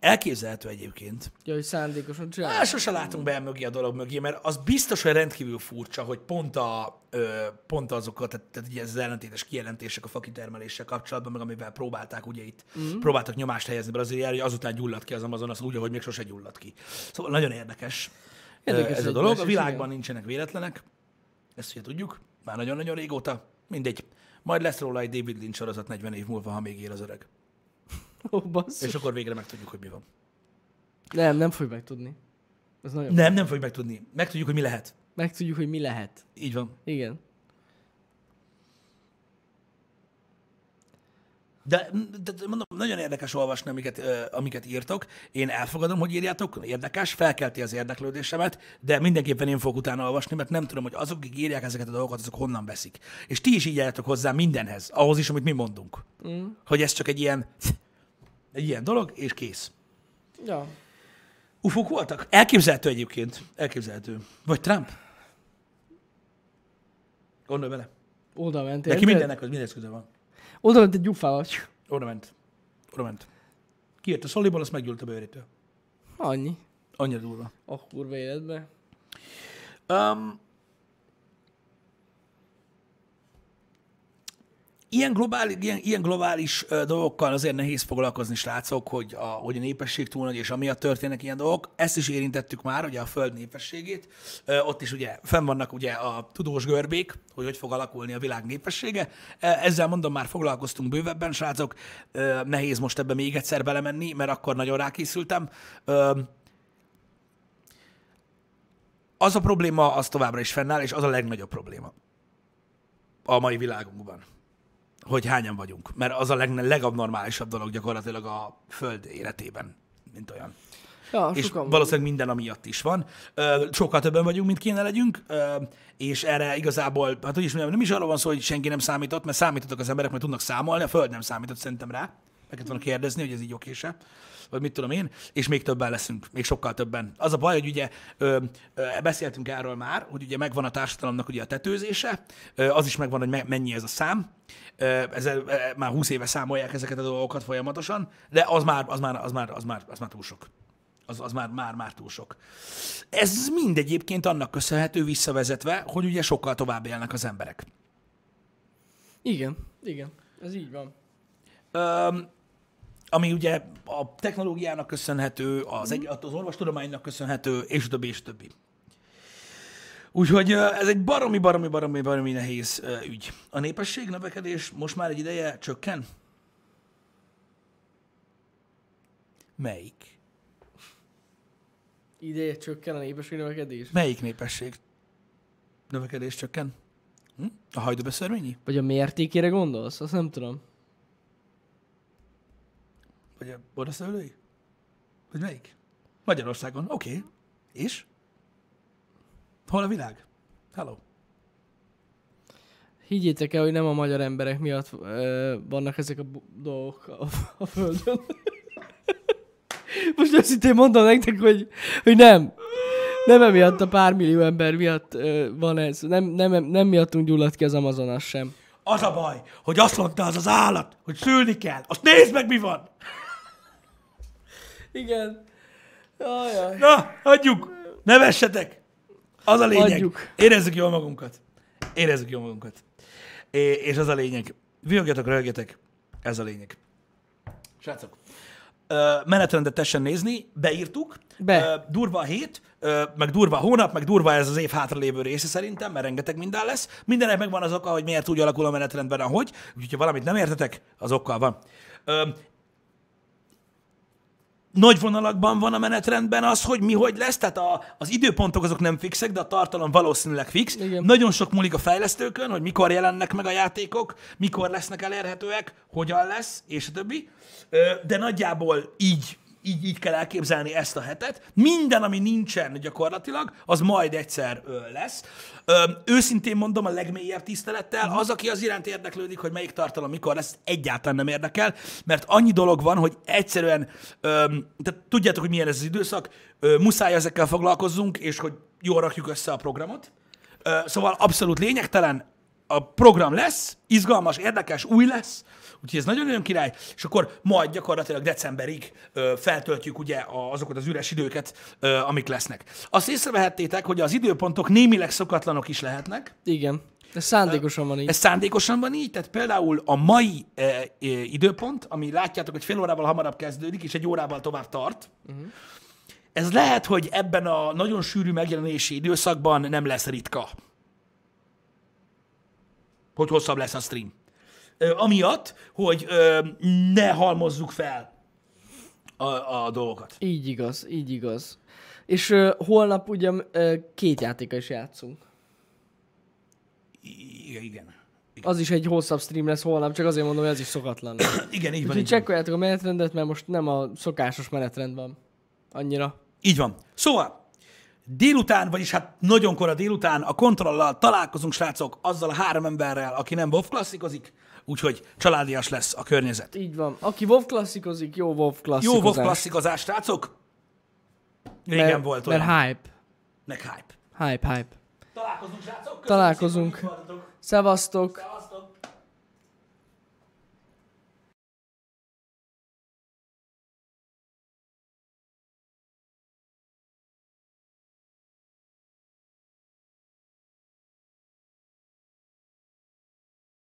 Elképzelhető egyébként. Ja, hogy szándékosan Á, csinál. sose látunk be mögé a dolog mögé, mert az biztos, hogy rendkívül furcsa, hogy pont, a, ö, pont azokat, tehát, tehát ugye ez az ellentétes kijelentések a fakitermeléssel kapcsolatban, meg amivel próbálták ugye itt, mm. próbáltak nyomást helyezni Brazíliára, hogy azután gyulladt ki az Amazonas úgy, ahogy még sose gyulladt ki. Szóval nagyon érdekes, Érdekes ez a dolog. A világban igen. nincsenek véletlenek, ezt ugye tudjuk, már nagyon-nagyon régóta, mindegy. Majd lesz róla egy David Lynch sorozat 40 év múlva, ha még él az öreg. Ó, basszus. És akkor végre megtudjuk, hogy mi van. Nem, nem fogjuk megtudni. Ez nagyon... Nem, nem fogjuk megtudni. Megtudjuk, hogy mi lehet. Megtudjuk, hogy mi lehet. Így van. Igen. De, de, de mondom, nagyon érdekes olvasni, amiket, ö, amiket írtok. Én elfogadom, hogy írjátok, érdekes, felkelti az érdeklődésemet, de mindenképpen én fogok utána olvasni, mert nem tudom, hogy azok, akik írják ezeket a dolgokat, azok honnan veszik. És ti is így álljátok hozzá mindenhez, ahhoz is, amit mi mondunk. Mm. Hogy ez csak egy ilyen, egy ilyen dolog, és kész. Ja. Ufók voltak? Elképzelhető egyébként. Elképzelhető. Vagy Trump? Gondolj bele. Oda ment. Neki mindennek az mindenhez köze van. Oda ment egy gyufával. Oda ment. Oda ment. Kijött a szoliból, azt meggyűlt a bőrétől. Annyi. Annyira durva. A kurva életbe. Um, ilyen, globális, ilyen, ilyen globális dolgokkal azért nehéz foglalkozni, srácok, hogy a, hogy a népesség túl nagy, és amiatt történnek ilyen dolgok. Ezt is érintettük már, ugye a Föld népességét. Ott is ugye fenn vannak ugye a tudós görbék, hogy hogy fog alakulni a világ népessége. Ezzel mondom, már foglalkoztunk bővebben, srácok. Nehéz most ebbe még egyszer belemenni, mert akkor nagyon rákészültem. Az a probléma, az továbbra is fennáll, és az a legnagyobb probléma a mai világunkban, hogy hányan vagyunk. Mert az a leg, legabnormálisabb dolog gyakorlatilag a Föld életében, mint olyan. Ja, És valószínűleg minden amiatt is van. Ö, Sokkal többen vagyunk, mint kéne legyünk, ö, és erre igazából, hát hogy is mondjam, nem is arról van szó, hogy senki nem számított, mert számítottak az emberek, mert tudnak számolni, a Föld nem számított szerintem rá. Meg kellett volna kérdezni, hogy ez így okése, vagy mit tudom én, és még többen leszünk, még sokkal többen. Az a baj, hogy ugye ö, ö, beszéltünk erről már, hogy ugye megvan a társadalomnak ugye a tetőzése, ö, az is megvan, hogy me- mennyi ez a szám, Ö, ezzel ö, már 20 éve számolják ezeket a dolgokat folyamatosan, de az már, az már, az már, az már, az már túl sok az, az már, már, már túl sok. Ez mind egyébként annak köszönhető visszavezetve, hogy ugye sokkal tovább élnek az emberek. Igen, igen. Ez így van. Öm, ami ugye a technológiának köszönhető, az, egy, az orvostudománynak köszönhető, és többi, és többi. Úgyhogy ez egy baromi, baromi, baromi, baromi nehéz ügy. A népesség növekedés most már egy ideje csökken? Melyik? Ideje csökken a népesség növekedés. Melyik népesség növekedés csökken? Hm? A hajdúbeszörményi? Vagy a mértékére gondolsz? Azt nem tudom. Vagy a borraszőlői? Vagy melyik? Magyarországon. Oké. Okay. És? Hol a világ? Hello. Higgyétek el, hogy nem a magyar emberek miatt ö, vannak ezek a bu- dolgok a, a Földön. Most őszintén mondom nektek, hogy, hogy nem. Nem emiatt a pár millió ember miatt ö, van ez. Nem, nem, nem miattunk gyulladt ki az Amazonas sem. Az a baj, hogy azt mondta az az állat, hogy szülni kell. Azt nézd meg, mi van! Igen. Ajaj. Na, hagyjuk! Ne vessetek! Az a lényeg. Hagyjuk. Érezzük jól magunkat. Érezzük jól magunkat. É, és az a lényeg. Vihogjatok, röhögjetek. Ez a lényeg. Srácok, menetrendet tessen nézni, beírtuk. Be. Durva a hét, meg durva a hónap, meg durva ez az év hátralévő része szerintem, mert rengeteg minden lesz. Mindenek megvan az oka, hogy miért úgy alakul a menetrendben, ahogy. Úgyhogy ha valamit nem értetek, az okkal van. Nagy vonalakban van a menetrendben az, hogy mi hogy lesz, tehát a, az időpontok azok nem fixek, de a tartalom valószínűleg fix. Igen. Nagyon sok múlik a fejlesztőkön, hogy mikor jelennek meg a játékok, mikor lesznek elérhetőek, hogyan lesz, és a többi. De nagyjából így, így, így kell elképzelni ezt a hetet. Minden, ami nincsen gyakorlatilag, az majd egyszer ö, lesz. Ö, őszintén mondom, a legmélyebb tisztelettel, az, aki az iránt érdeklődik, hogy melyik tartalom mikor lesz, egyáltalán nem érdekel, mert annyi dolog van, hogy egyszerűen, ö, tehát tudjátok, hogy milyen ez az időszak, ö, muszáj ezekkel foglalkozzunk, és hogy jól rakjuk össze a programot. Ö, Szóval abszolút lényegtelen, a program lesz, izgalmas, érdekes, új lesz, úgyhogy ez nagyon-nagyon király, és akkor majd gyakorlatilag decemberig ö, feltöltjük ugye azokat az üres időket, ö, amik lesznek. Azt észrevehettétek, hogy az időpontok némileg szokatlanok is lehetnek, Igen. Ez szándékosan van így. ez szándékosan van így, tehát például a mai e, e, időpont, ami látjátok, hogy fél órával hamarabb kezdődik, és egy órával tovább tart, uh-huh. ez lehet, hogy ebben a nagyon sűrű megjelenési időszakban nem lesz ritka. Hogy hosszabb lesz a stream. Ö, amiatt, hogy ö, ne halmozzuk fel a, a dolgokat. Így igaz, így igaz. És uh, holnap ugye uh, két játéka is játszunk. Igen, igen. Az is egy hosszabb stream lesz holnap, csak azért mondom, hogy ez is szokatlan. Igen, így van. Úgyhogy csekkoljátok a menetrendet, mert most nem a szokásos menetrend van. Annyira. így van. Szóval, délután, vagyis hát nagyon kora délután a kontrollal találkozunk, srácok, azzal a három emberrel, aki nem WoW klasszikozik, úgyhogy családias lesz a környezet. Így van. Aki WoW klasszikozik, jó WoW Jó klasszikozás. WoW klasszikozás, srácok. Régen mert, volt olyan. Mert hype. Meg hype. Hype, hype. Találkozunk, srácok. Köszönöm Találkozunk. szépen, voltatok. Szevasztok.